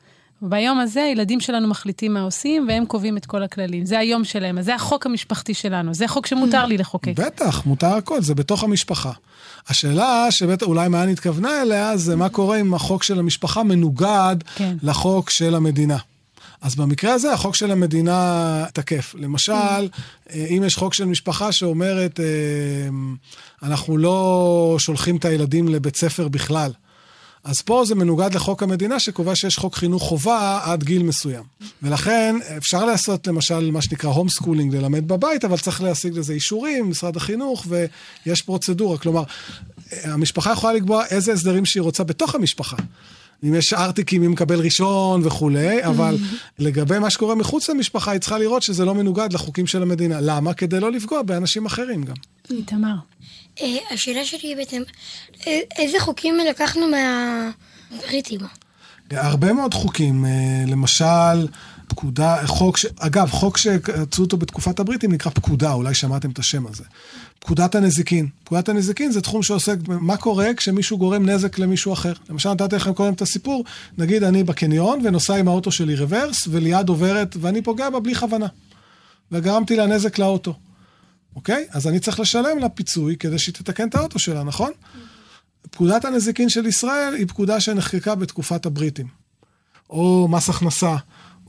ביום הזה הילדים שלנו מחליטים מה עושים, והם קובעים את כל הכללים. זה היום שלהם, אז זה החוק המשפחתי שלנו, זה חוק שמותר לי לחוקק. בטח, מותר הכל, זה בתוך המשפחה. השאלה שבטח אולי מעיין התכוונה אליה, זה מה קורה אם החוק של המשפחה מנוגד כן. לחוק של המדינה. אז במקרה הזה החוק של המדינה תקף. למשל, אה, אם יש חוק של משפחה שאומרת, אה, אנחנו לא שולחים את הילדים לבית ספר בכלל. אז פה זה מנוגד לחוק המדינה שקובע שיש חוק חינוך חובה עד גיל מסוים. ולכן אפשר לעשות למשל מה שנקרא home schooling, ללמד בבית, אבל צריך להשיג לזה אישורים, משרד החינוך, ויש פרוצדורה. כלומר, המשפחה יכולה לקבוע איזה הסדרים שהיא רוצה בתוך המשפחה. אם יש ארטיקים, מי מקבל ראשון וכולי, אבל לגבי מה שקורה מחוץ למשפחה, היא צריכה לראות שזה לא מנוגד לחוקים של המדינה. למה? כדי לא לפגוע באנשים אחרים גם. איתמר. אה, השאלה שלי היא בעצם, אה, איזה חוקים לקחנו מהבריטים? הרבה מאוד חוקים, אה, למשל, פקודה, חוק, ש... אגב, חוק שעצו אותו בתקופת הבריטים נקרא פקודה, אולי שמעתם את השם הזה. פקודת הנזיקין. פקודת הנזיקין זה תחום שעוסק במה קורה כשמישהו גורם נזק למישהו אחר. למשל, נתתי לכם קודם את הסיפור, נגיד אני בקניון ונוסע עם האוטו שלי רוורס, וליד עוברת, ואני פוגע בה בלי כוונה. וגרמתי לה נזק לאוטו. אוקיי? אז אני צריך לשלם לה פיצוי כדי שהיא תתקן את האוטו שלה, נכון? פקודת הנזיקין של ישראל היא פקודה שנחקקה בתקופת הבריטים. או מס הכנסה,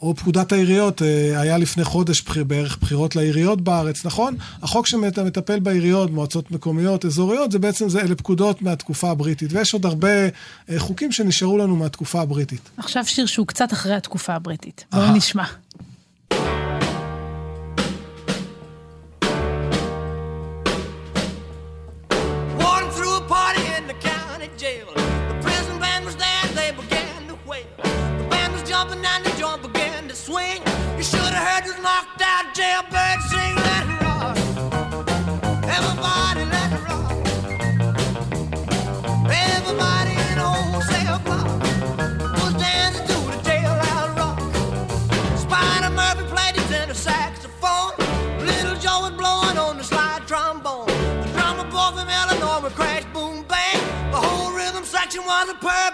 או פקודת העיריות, אה, היה לפני חודש בערך בחירות לעיריות בארץ, נכון? החוק שמטפל בעיריות, מועצות מקומיות, אזוריות, זה בעצם, זה אלה פקודות מהתקופה הבריטית. ויש עוד הרבה אה, חוקים שנשארו לנו מהתקופה הבריטית. עכשיו שיר שהוא קצת אחרי התקופה הבריטית. בואו נשמע. Jailbird sing, let it rock. Everybody let it rock. Everybody in old cell block was dancing to the jailhouse rock. Spider Murphy played his tenor saxophone. Little Joe was blowing on the slide trombone. The drummer boy from Illinois would crash, boom, bang. The whole rhythm section was a purple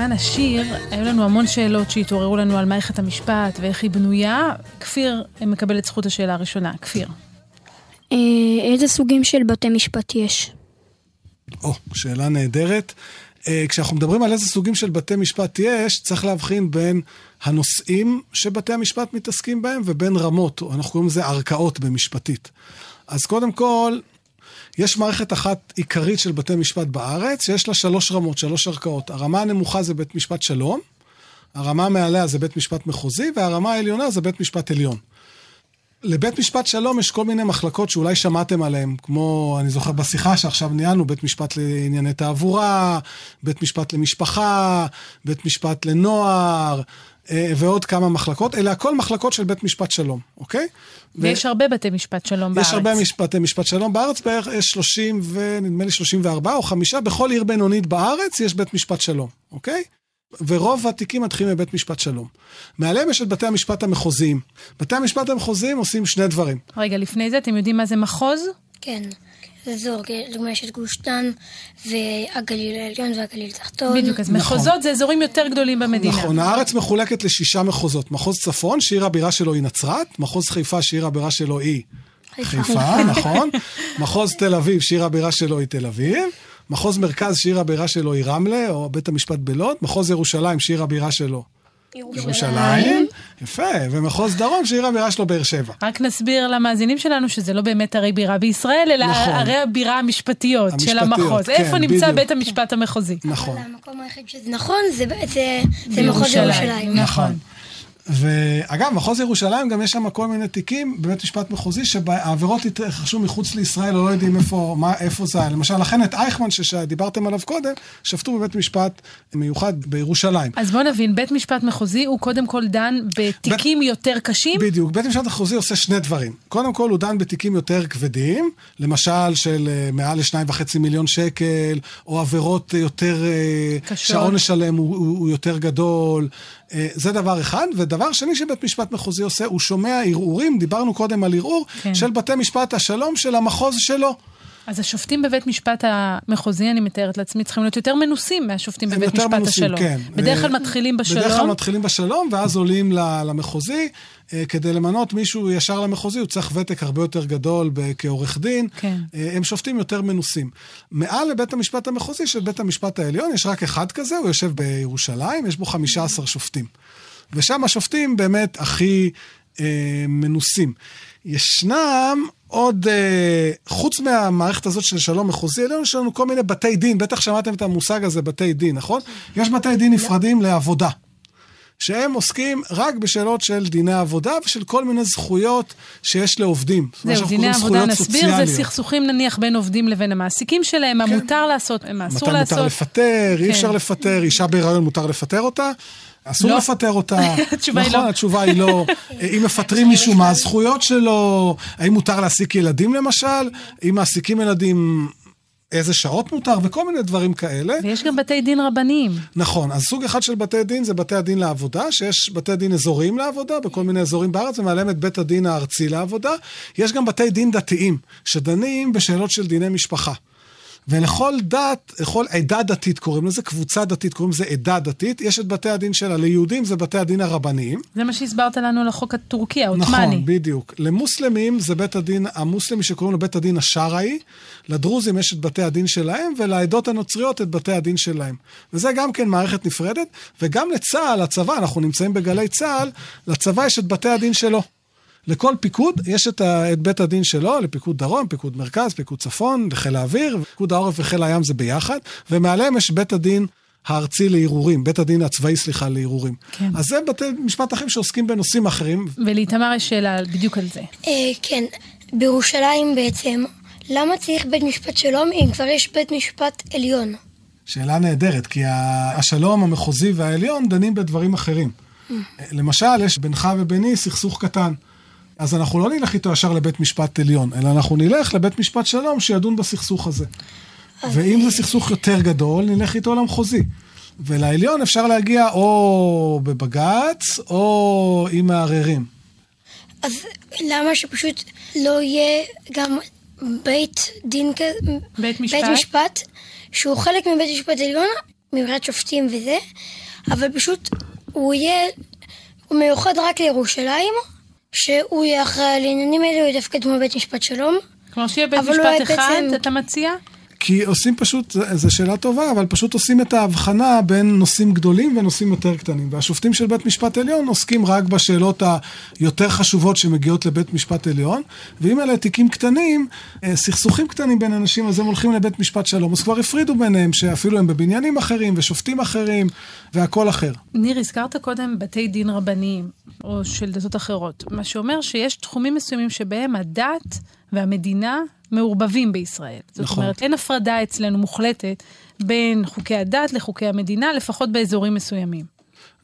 בזמן השיר היו לנו המון שאלות שהתעוררו לנו על מערכת המשפט ואיך היא בנויה. כפיר מקבל את זכות השאלה הראשונה. כפיר. אה, איזה סוגים של בתי משפט יש? או, שאלה נהדרת. אה, כשאנחנו מדברים על איזה סוגים של בתי משפט יש, צריך להבחין בין הנושאים שבתי המשפט מתעסקים בהם ובין רמות, אנחנו קוראים לזה ערכאות במשפטית. אז קודם כל, יש מערכת אחת עיקרית של בתי משפט בארץ, שיש לה שלוש רמות, שלוש ערכאות. הרמה הנמוכה זה בית משפט שלום, הרמה מעליה זה בית משפט מחוזי, והרמה העליונה זה בית משפט עליון. לבית משפט שלום יש כל מיני מחלקות שאולי שמעתם עליהן, כמו, אני זוכר בשיחה שעכשיו ניהלנו, בית משפט לענייני תעבורה, בית משפט למשפחה, בית משפט לנוער, ועוד כמה מחלקות. אלה הכל מחלקות של בית משפט שלום, אוקיי? ויש הרבה בתי משפט שלום בארץ. יש הרבה בתי משפט שלום בארץ, בערך יש 30 ונדמה לי 34 או 5, בכל עיר בינונית בארץ יש בית משפט שלום, אוקיי? ורוב התיקים מתחילים בבית משפט שלום. מעליהם יש את בתי המשפט המחוזיים. בתי המשפט המחוזיים עושים שני דברים. רגע, לפני זה, אתם יודעים מה זה מחוז? כן. אזור, לדוגמה יש את גוש דן והגליל העליון והגליל התחתון. בדיוק, אז נכון. מחוזות זה אזורים יותר גדולים במדינה. נכון, הארץ מחולקת לשישה מחוזות. מחוז צפון, שעיר הבירה שלו היא נצרת, מחוז חיפה, שעיר הבירה שלו היא חיפה, נכון. מחוז תל אביב, שעיר הבירה שלו היא תל אביב. מחוז מרכז, שעיר הבירה שלו היא רמלה, או בית המשפט בלוד. מחוז ירושלים, שעיר הבירה שלו ירושלים. יפה, ומחוז דרום, שעיר הבירה שלו באר שבע. רק נסביר למאזינים שלנו שזה לא באמת ערי בירה בישראל, אלא נכון. ערי הבירה המשפטיות של המשפטיות, המחוז. כן, איפה נמצא בדיוק. בית המשפט המחוזי? נכון. אבל המקום היחיד שזה נכון זה, זה, זה מחוז ירושלים. נכון. ואגב, מחוז ירושלים, גם יש שם כל מיני תיקים בבית משפט מחוזי, שהעבירות התרחשו מחוץ לישראל, או לא יודעים איפה, מה, איפה זה היה. למשל, לכן את אייכמן, שדיברתם עליו קודם, שפטו בבית משפט מיוחד בירושלים. אז בוא נבין, בית משפט מחוזי הוא קודם כל דן בתיקים יותר קשים. בדיוק, בית המשפט המחוזי עושה שני דברים. קודם כל, הוא דן בתיקים יותר כבדים, למשל של אה, מעל לשניים וחצי מיליון שקל, או עבירות יותר... אה, קשות. שהעונש שלהם הוא, הוא, הוא יותר גדול. אה, זה דבר אחד. ודבר שני שבית משפט מחוזי עושה, הוא שומע ערעורים, דיברנו קודם על ערעור, כן. של בתי משפט השלום של המחוז שלו. אז השופטים בבית משפט המחוזי, אני מתארת לעצמי, צריכים להיות יותר מנוסים מהשופטים בבית משפט מנוסים, השלום. כן. בדרך כלל אה, מתחילים בשלום. בדרך כלל מתחילים בשלום, ואז עולים למחוזי. אה, כדי למנות מישהו ישר למחוזי, הוא צריך ותק הרבה יותר גדול כעורך דין. כן. אה, הם שופטים יותר מנוסים. מעל לבית המשפט המחוזי של בית המשפט העליון, יש רק אחד כזה, הוא יושב בירושלים, יש בו 15 שופטים. ושם השופטים באמת הכי אה, מנוסים. ישנם עוד, אה, חוץ מהמערכת הזאת של שלום מחוזי עליון, יש לנו כל מיני בתי דין, בטח שמעתם את המושג הזה, בתי דין, נכון? יש בתי דין נפרדים לעבודה. שהם עוסקים רק בשאלות של דיני עבודה ושל כל מיני זכויות שיש לעובדים. זהו, דיני עבודה נסביר, זה סוציאליות. סכסוכים נניח בין עובדים לבין המעסיקים שלהם, מה כן. מותר לעשות, מה אסור מתי לעשות. מותר לפטר, אי כן. אפשר לפטר, אישה בהיריון מותר לפטר אותה? אסור לא. לפטר אותה. התשובה היא נכון, לא. התשובה היא לא. אם מפטרים מישהו, מה הזכויות שלו? האם מותר להעסיק ילדים למשל? אם מעסיקים ילדים, איזה שעות מותר? וכל מיני דברים כאלה. ויש גם בתי דין רבניים. נכון, אז סוג אחד של בתי דין זה בתי הדין לעבודה, שיש בתי דין אזוריים לעבודה בכל מיני אזורים בארץ, ומעליהם את בית הדין הארצי לעבודה. יש גם בתי דין דתיים, שדנים בשאלות של דיני משפחה. ולכל דת, לכל עדה דתית קוראים לזה, קבוצה דתית קוראים לזה עדה דתית, יש את בתי הדין שלה, ליהודים זה בתי הדין הרבניים. זה מה שהסברת לנו על החוק הטורקי, העות'מאני. נכון, בדיוק. למוסלמים זה בית הדין המוסלמי שקוראים לו בית הדין השרעי, לדרוזים יש את בתי הדין שלהם, ולעדות הנוצריות את בתי הדין שלהם. וזה גם כן מערכת נפרדת, וגם לצה"ל, לצבא, אנחנו נמצאים בגלי צה"ל, לצבא יש את בתי הדין שלו. לכל פיקוד יש את, ה, את בית הדין שלו, לפיקוד דרום, פיקוד מרכז, פיקוד צפון, לחיל האוויר, פיקוד העורף וחיל הים זה ביחד, ומעליהם יש בית הדין הארצי לערעורים, בית הדין הצבאי, סליחה, לערעורים. כן. אז זה בתי משפט אחרים שעוסקים בנושאים אחרים, ולאיתמר יש שאלה בדיוק על זה. אה, כן, בירושלים בעצם, למה צריך בית משפט שלום אם כבר יש בית משפט עליון? שאלה נהדרת, כי השלום המחוזי והעליון דנים בדברים אחרים. למשל, יש בינך וביני סכסוך קטן. אז אנחנו לא נלך איתו ישר לבית משפט עליון, אלא אנחנו נלך לבית משפט שלום שידון בסכסוך הזה. ואם זה סכסוך יותר גדול, נלך איתו למחוזי. ולעליון אפשר להגיע או בבג"ץ, או עם מערערים. אז למה שפשוט לא יהיה גם בית דין כזה, בית משפט? בית משפט, שהוא חלק מבית משפט עליון, מבחינת שופטים וזה, אבל פשוט הוא יהיה, הוא מיוחד רק לירושלים, שהוא יהיה אחראי על העניינים האלה, הוא יתפקד כמו בית משפט שלום. כלומר שיהיה בית משפט אחד, בעצם- אתה מציע? כי עושים פשוט, זו שאלה טובה, אבל פשוט עושים את ההבחנה בין נושאים גדולים ונושאים יותר קטנים. והשופטים של בית משפט עליון עוסקים רק בשאלות היותר חשובות שמגיעות לבית משפט עליון, ואם אלה תיקים קטנים, אה, סכסוכים קטנים בין אנשים, אז הם הולכים לבית משפט שלום. אז כבר הפרידו ביניהם, שאפילו הם בבניינים אחרים ושופטים אחרים, והכל אחר. ניר, הזכרת קודם בתי דין רבניים, או של דתות אחרות, מה שאומר שיש תחומים מסוימים שבהם הדת והמדינה מעורבבים בישראל. זאת נכון. אומרת, אין הפרדה אצלנו מוחלטת בין חוקי הדת לחוקי המדינה, לפחות באזורים מסוימים.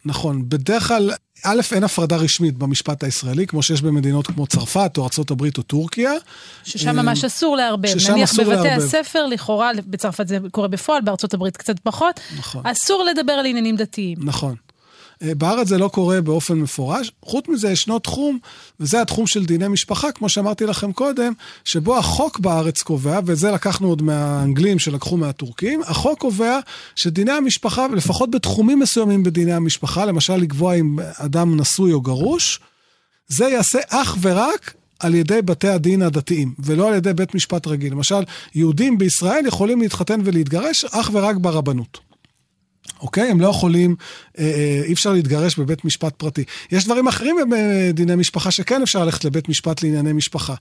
נכון. בדרך כלל, א', אין הפרדה רשמית במשפט הישראלי, כמו שיש במדינות כמו צרפת או ארה"ב או טורקיה. ששם ממש אסור לערבב. ששם נניח אסור בבתי לערבב. הספר, לכאורה, בצרפת זה קורה בפועל, הברית קצת פחות. נכון. אסור לדבר על עניינים דתיים. נכון. אה, בארץ זה לא קורה באופן מפורש. חוץ מזה, ישנו תחום, וזה התחום של דיני משפחה, כמו שאמרתי לכם קודם, שבו החוק בארץ קובע, ואת זה לקחנו עוד מהאנגלים שלקחו מהטורקים, החוק קובע שדיני המשפחה, לפחות בתחומים מסוימים בדיני המשפחה, למשל לקבוע אם אדם נשוי או גרוש, זה ייעשה אך ורק על ידי בתי הדין הדתיים, ולא על ידי בית משפט רגיל. למשל, יהודים בישראל יכולים להתחתן ולהתגרש אך ורק ברבנות. אוקיי? הם לא יכולים, אה, אה, אי אפשר להתגרש בבית משפט פרטי. יש דברים אחרים בדיני משפחה שכן אפשר ללכת לבית משפט לענייני משפחה.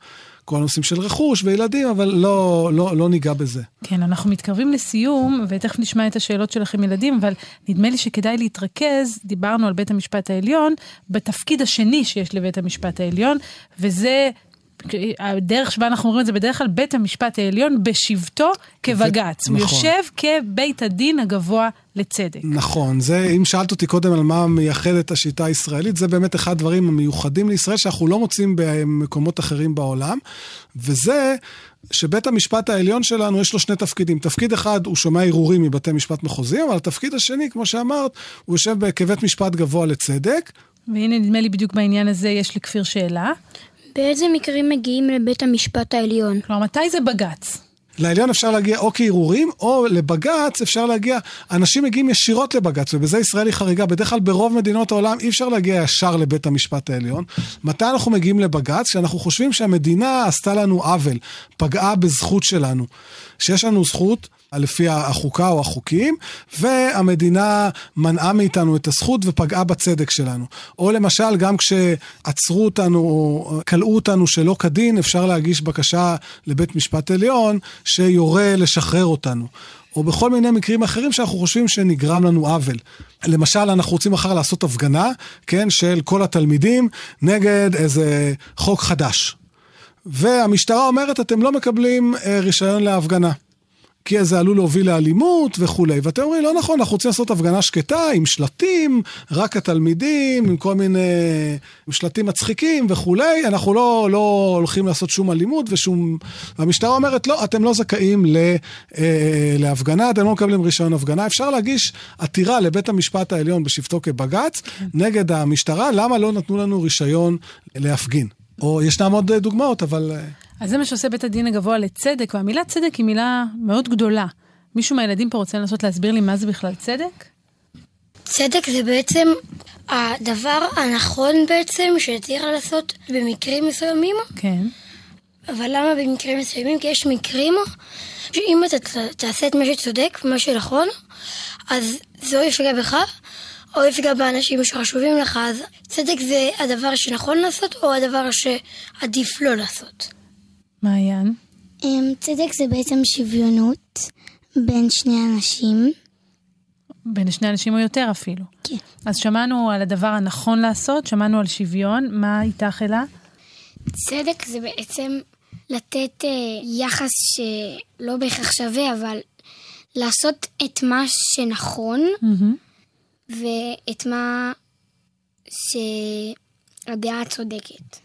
כל הנושאים של רכוש וילדים, אבל לא, לא, לא ניגע בזה. כן, אנחנו מתקרבים לסיום, ותכף נשמע את השאלות שלכם ילדים, אבל נדמה לי שכדאי להתרכז, דיברנו על בית המשפט העליון, בתפקיד השני שיש לבית המשפט העליון, וזה... הדרך שבה אנחנו אומרים את זה בדרך כלל בית המשפט העליון בשבתו כבג"ץ. הוא נכון. יושב כבית הדין הגבוה לצדק. נכון, זה, אם שאלת אותי קודם על מה מייחד את השיטה הישראלית, זה באמת אחד הדברים המיוחדים לישראל שאנחנו לא מוצאים במקומות אחרים בעולם, וזה שבית המשפט העליון שלנו יש לו שני תפקידים. תפקיד אחד הוא שומע ערעורים מבתי משפט מחוזיים, אבל התפקיד השני, כמו שאמרת, הוא יושב כבית משפט גבוה לצדק. והנה נדמה לי בדיוק בעניין הזה יש לכפיר שאלה. באיזה מקרים מגיעים לבית המשפט העליון? כלומר, מתי זה בג"ץ? לעליון אפשר להגיע או כערעורים, או לבג"ץ אפשר להגיע, אנשים מגיעים ישירות לבג"ץ, ובזה ישראל היא חריגה. בדרך כלל ברוב מדינות העולם אי אפשר להגיע ישר לבית המשפט העליון. מתי אנחנו מגיעים לבג"ץ? כשאנחנו חושבים שהמדינה עשתה לנו עוול, פגעה בזכות שלנו. שיש לנו זכות, לפי החוקה או החוקים, והמדינה מנעה מאיתנו את הזכות ופגעה בצדק שלנו. או למשל, גם כשעצרו אותנו, או כלאו אותנו שלא כדין, אפשר להגיש בקשה לבית משפט עליון שיורה לשחרר אותנו. או בכל מיני מקרים אחרים שאנחנו חושבים שנגרם לנו עוול. למשל, אנחנו רוצים מחר לעשות הפגנה, כן, של כל התלמידים נגד איזה חוק חדש. והמשטרה אומרת, אתם לא מקבלים אה, רישיון להפגנה. כי זה עלול להוביל לאלימות וכולי. ואתם אומרים, לא נכון, אנחנו רוצים לעשות הפגנה שקטה, עם שלטים, רק התלמידים, עם כל מיני עם שלטים מצחיקים וכולי, אנחנו לא, לא הולכים לעשות שום אלימות ושום... והמשטרה אומרת, לא, אתם לא זכאים ל, אה, להפגנה, אתם לא מקבלים רישיון הפגנה. אפשר להגיש עתירה לבית המשפט העליון בשבתו כבג"ץ נגד המשטרה, למה לא נתנו לנו רישיון להפגין. או ישנם עוד דוגמאות, אבל... אז זה מה שעושה בית הדין הגבוה לצדק, והמילה צדק היא מילה מאוד גדולה. מישהו מהילדים פה רוצה לנסות להסביר לי מה זה בכלל צדק? צדק זה בעצם הדבר הנכון בעצם שצריך לעשות במקרים מסוימים, כן. אבל למה במקרים מסוימים? כי יש מקרים שאם אתה תעשה את מה שצודק ומה שנכון, אז זה או יפגע בך, או יפגע באנשים שחשובים לך, אז צדק זה הדבר שנכון לעשות, או הדבר שעדיף לא לעשות. מעיין? אמ, צדק זה בעצם שוויונות בין שני אנשים. בין שני אנשים או יותר אפילו. כן. אז שמענו על הדבר הנכון לעשות, שמענו על שוויון, מה איתך אלה? צדק זה בעצם לתת אה, יחס שלא בהכרח שווה, אבל לעשות את מה שנכון ואת מה שהדעה הצודקת.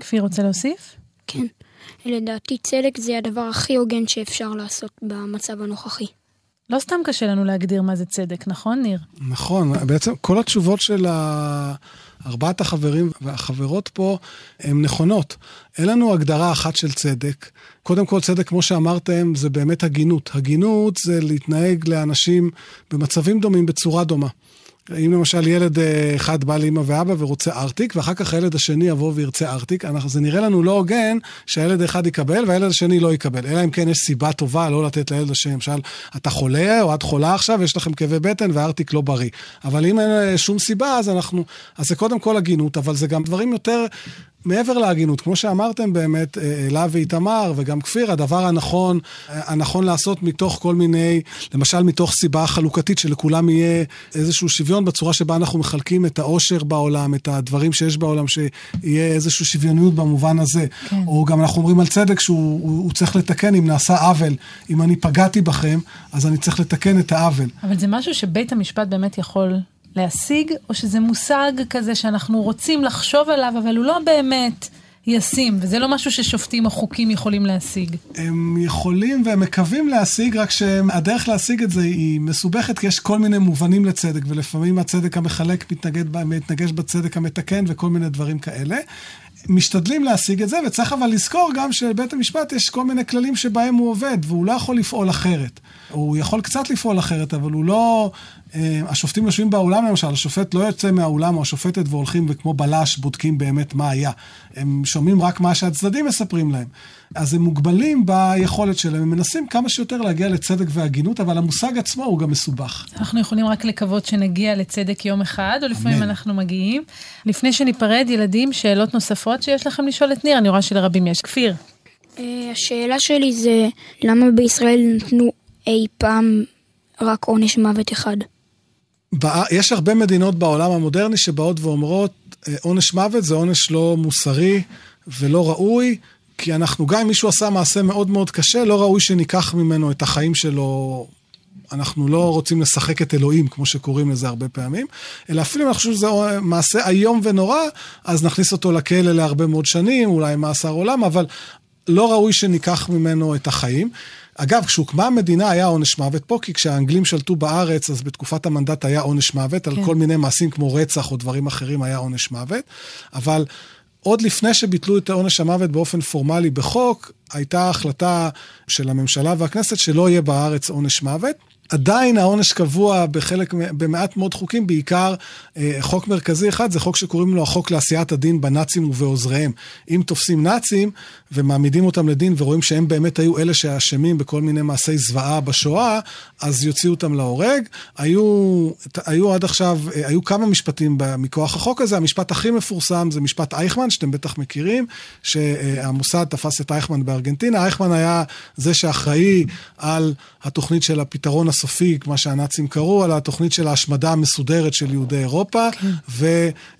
כפיר רוצה להוסיף? כן. לדעתי צדק זה הדבר הכי הוגן שאפשר לעשות במצב הנוכחי. לא סתם קשה לנו להגדיר מה זה צדק, נכון, ניר? נכון, בעצם כל התשובות של ה- ארבעת החברים והחברות פה הן נכונות. אין לנו הגדרה אחת של צדק. קודם כל, צדק, כמו שאמרתם, זה באמת הגינות. הגינות זה להתנהג לאנשים במצבים דומים בצורה דומה. אם למשל ילד אה, אחד בא לאמא ואבא ורוצה ארטיק, ואחר כך הילד השני יבוא וירצה ארטיק, אנחנו, זה נראה לנו לא הוגן שהילד אחד יקבל והילד השני לא יקבל. אלא אם כן יש סיבה טובה לא לתת לילד השני, למשל, אתה חולה או את חולה עכשיו, יש לכם כאבי בטן והארטיק לא בריא. אבל אם אין אה, שום סיבה, אז אנחנו... אז זה קודם כל הגינות, אבל זה גם דברים יותר... מעבר להגינות, כמו שאמרתם באמת, אה, אלה ואיתמר וגם כפיר, הדבר הנכון, אה, הנכון לעשות מתוך כל מיני, למשל מתוך סיבה חלוקתית שלכולם יהיה איזשהו שוויון בצורה שבה אנחנו מחלקים את העושר בעולם, את הדברים שיש בעולם, שיהיה איזושהי שוויוניות במובן הזה. כן. או גם אנחנו אומרים על צדק שהוא הוא, הוא צריך לתקן אם נעשה עוול. אם אני פגעתי בכם, אז אני צריך לתקן את העוול. אבל זה משהו שבית המשפט באמת יכול להשיג, או שזה מושג כזה שאנחנו רוצים לחשוב עליו, אבל הוא לא באמת ישים, וזה לא משהו ששופטים או חוקים יכולים להשיג. הם יכולים והם מקווים להשיג, רק שהדרך להשיג את זה היא מסובכת, כי יש כל מיני מובנים לצדק, ולפעמים הצדק המחלק מתנגד, מתנגש בצדק המתקן וכל מיני דברים כאלה. משתדלים להשיג את זה, וצריך אבל לזכור גם שלבית המשפט יש כל מיני כללים שבהם הוא עובד, והוא לא יכול לפעול אחרת. הוא יכול קצת לפעול אחרת, אבל הוא לא... אה, השופטים יושבים באולם למשל, השופט לא יוצא מהאולם או השופטת והולכים וכמו בלש בודקים באמת מה היה. הם שומעים רק מה שהצדדים מספרים להם. אז הם מוגבלים ביכולת שלהם, הם מנסים כמה שיותר להגיע לצדק והגינות, אבל המושג עצמו הוא גם מסובך. אנחנו יכולים רק לקוות שנגיע לצדק יום אחד, או לפעמים אמן. אנחנו מגיעים. לפני שניפרד, ילדים, שאלות נוספות שיש לכם לשאול את ניר, אני רואה שלרבים יש. כפיר. אה, השאלה שלי זה, למה בישראל נתנו אי פעם רק עונש מוות אחד? יש הרבה מדינות בעולם המודרני שבאות ואומרות, אה, עונש מוות זה עונש לא מוסרי ולא ראוי, כי אנחנו, גם אם מישהו עשה מעשה מאוד מאוד קשה, לא ראוי שניקח ממנו את החיים שלו. אנחנו לא רוצים לשחק את אלוהים, כמו שקוראים לזה הרבה פעמים, אלא אפילו אם אנחנו חושבים שזה מעשה איום ונורא, אז נכניס אותו לכלא להרבה מאוד שנים, אולי מאסר עולם, אבל לא ראוי שניקח ממנו את החיים. אגב, כשהוקמה המדינה היה עונש מוות פה, כי כשהאנגלים שלטו בארץ, אז בתקופת המנדט היה עונש מוות, כן. על כל מיני מעשים כמו רצח או דברים אחרים היה עונש מוות, אבל... עוד לפני שביטלו את עונש המוות באופן פורמלי בחוק, הייתה החלטה של הממשלה והכנסת שלא יהיה בארץ עונש מוות. עדיין העונש קבוע בחלק, במעט מאוד חוקים, בעיקר אה, חוק מרכזי אחד, זה חוק שקוראים לו החוק לעשיית הדין בנאצים ובעוזריהם. אם תופסים נאצים ומעמידים אותם לדין ורואים שהם באמת היו אלה שאשמים בכל מיני מעשי זוועה בשואה, אז יוציאו אותם להורג. היו, היו עד עכשיו, אה, היו כמה משפטים מכוח החוק הזה, המשפט הכי מפורסם זה משפט אייכמן, שאתם בטח מכירים, שהמוסד תפס את אייכמן בארגנטינה. אייכמן היה זה שאחראי על התוכנית של הפתרון הסופי, מה שהנאצים קראו, על התוכנית של ההשמדה המסודרת של יהודי אירופה, כן.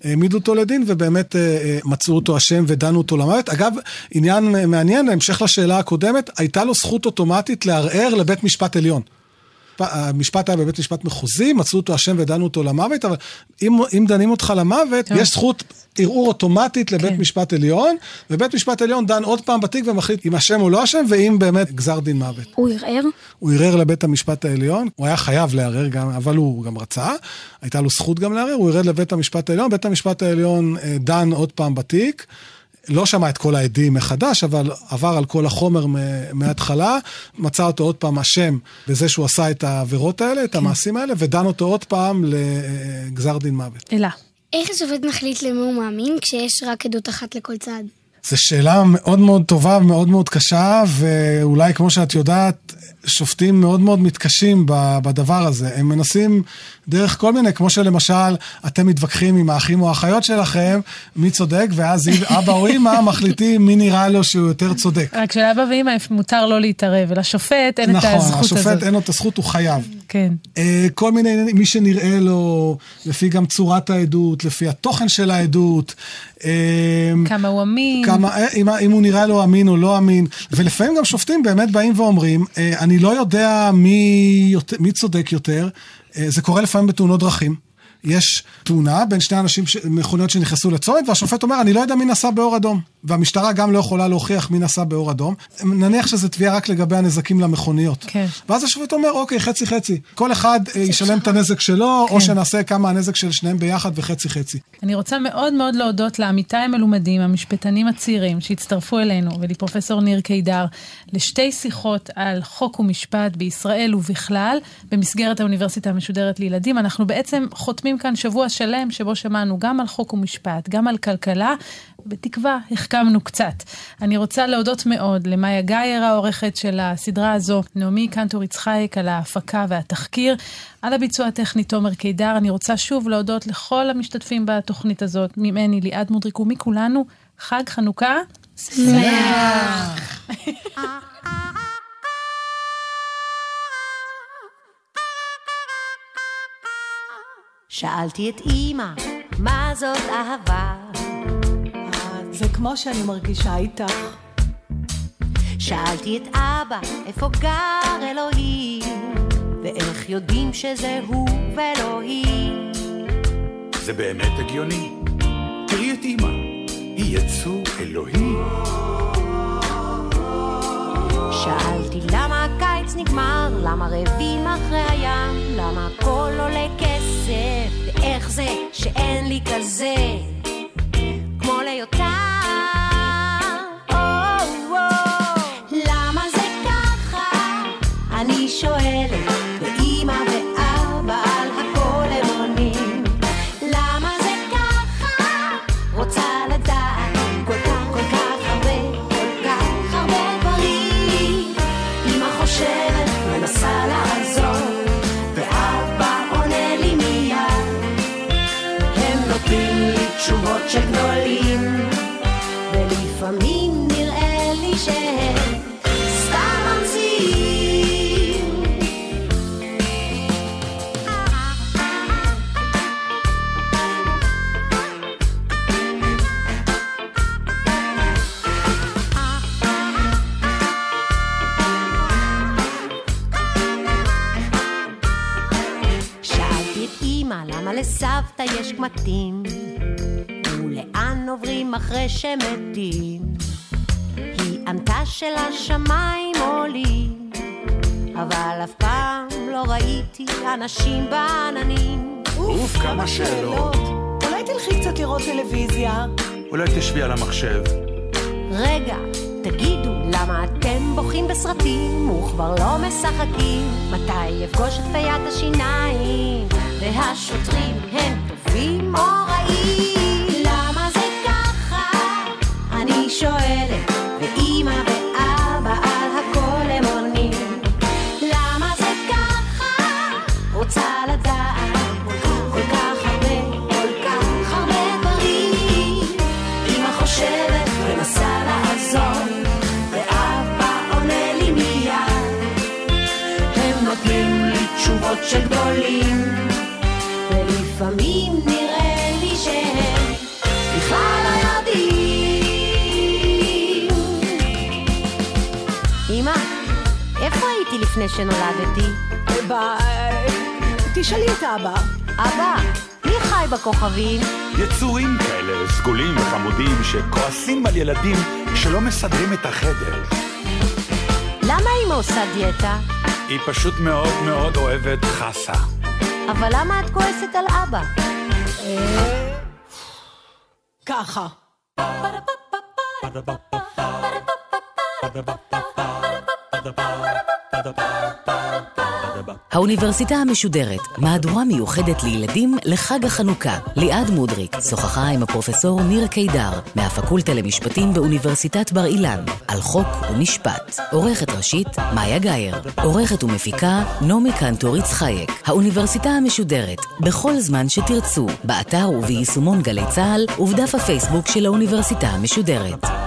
והעמידו אותו לדין, ובאמת אה, אה, מצאו אותו אשם ודנו אותו למוות. אגב, עניין מעניין, בהמשך לשאלה הקודמת, הייתה לו זכות אוטומטית לערער לבית משפט עליון. המשפט היה בבית משפט מחוזי, מצאו אותו אשם ודנו אותו למוות, אבל אם, אם דנים אותך למוות, כן. יש זכות ערעור אוטומטית לבית כן. משפט עליון, ובית משפט עליון דן עוד פעם בתיק ומחליט אם אשם או לא אשם, ואם באמת גזר דין מוות. הוא ערער? הוא ערער לבית המשפט העליון, הוא היה חייב לערער גם, אבל הוא גם רצה, הייתה לו זכות גם לערער, הוא ערער לבית המשפט העליון, בית המשפט העליון אה, דן עוד פעם בתיק. לא שמע את כל העדים מחדש, אבל עבר על כל החומר מההתחלה, מצא אותו עוד פעם אשם בזה שהוא עשה את העבירות האלה, את כן. המעשים האלה, ודן אותו עוד פעם לגזר דין מוות. אלה. איך השופט מחליט למי הוא מאמין כשיש רק עדות אחת לכל צד? זו שאלה מאוד מאוד טובה ומאוד מאוד קשה, ואולי כמו שאת יודעת, שופטים מאוד מאוד מתקשים בדבר הזה. הם מנסים דרך כל מיני, כמו שלמשל, אתם מתווכחים עם האחים או האחיות שלכם, מי צודק, ואז אבא או אמא מחליטים מי נראה לו שהוא יותר צודק. רק שלאבא ואמא מותר לא להתערב, ולשופט אין נכון, את הזכות הזאת. נכון, השופט אין לו את הזכות, הוא חייב. כן. אה, כל מיני, מי שנראה לו, לפי גם צורת העדות, לפי התוכן של העדות. אה, כמה הוא אמין. כמה, אה, אם, אם הוא נראה לו אמין או לא אמין. ולפעמים גם שופטים באמת באים ואומרים, אני לא יודע מי, מי צודק יותר. זה קורה לפעמים בתאונות דרכים. יש תאונה בין שני אנשים, מכוניות שנכנסו לצומת, והשופט אומר, אני לא יודע מי נסע באור אדום. והמשטרה גם לא יכולה להוכיח מי נסע באור אדום. נניח שזו תביעה רק לגבי הנזקים למכוניות. כן. ואז השופט אומר, אוקיי, חצי חצי. כל אחד אה, ישלם את הנזק שלו, כן. או שנעשה כמה הנזק של שניהם ביחד וחצי חצי. אני רוצה מאוד מאוד להודות לעמיתי המלומדים, המשפטנים הצעירים, שהצטרפו אלינו, ולפרופסור ניר קידר, לשתי שיחות על חוק ומשפט בישראל ובכלל, במסגרת האוניברסיטה המשודרת לילדים. אנחנו בעצם חותמים כאן שבוע שלם שבו שמענו גם על חוק ומשפט, גם על כלכלה, בתקווה החכמנו קצת. אני רוצה להודות מאוד למאיה גאייר העורכת של הסדרה הזו, נעמי קנטור יצחייק על ההפקה והתחקיר, על הביצוע הטכני תומר קידר. אני רוצה שוב להודות לכל המשתתפים בתוכנית הזאת, ממני ליעד מודריק ומכולנו, חג חנוכה שמח. שאלתי את אימא, מה זאת אהבה? כמו שאני מרגישה איתך. שאלתי את אבא, איפה גר אלוהים? ואיך יודעים שזה הוא ולא היא? זה באמת הגיוני? תראי את אמא, היא יצור אלוהי. שאלתי למה הקיץ נגמר, למה רעבים אחרי הים, למה הכל עולה כסף, ואיך זה שאין לי כזה, אנשים בעננים אוף, כמה שאלות. אולי תלכי קצת לראות טלוויזיה? אולי תשבי על המחשב. רגע, תגידו, למה אתם בוכים בסרטים וכבר לא משחקים? מתי אפגוש את פיית השיניים? והשוטרים אבא. אבא, מי חי בכוכבים? יצורים כאלה, סגולים וחמודים, שכועסים על ילדים שלא מסדרים את החדר. למה אמא עושה דיאטה? היא פשוט מאוד מאוד אוהבת חסה. אבל למה את כועסת על אבא? ככה. האוניברסיטה המשודרת, מהדורה מיוחדת לילדים לחג החנוכה. ליעד מודריק שוחחה עם הפרופסור ניר קידר מהפקולטה למשפטים באוניברסיטת בר אילן על חוק ומשפט. עורכת ראשית, מאיה גאייר. עורכת ומפיקה, נעמי קנטור יצחייק. האוניברסיטה המשודרת, בכל זמן שתרצו, באתר וביישומון גלי צה"ל ובדף הפייסבוק של האוניברסיטה המשודרת.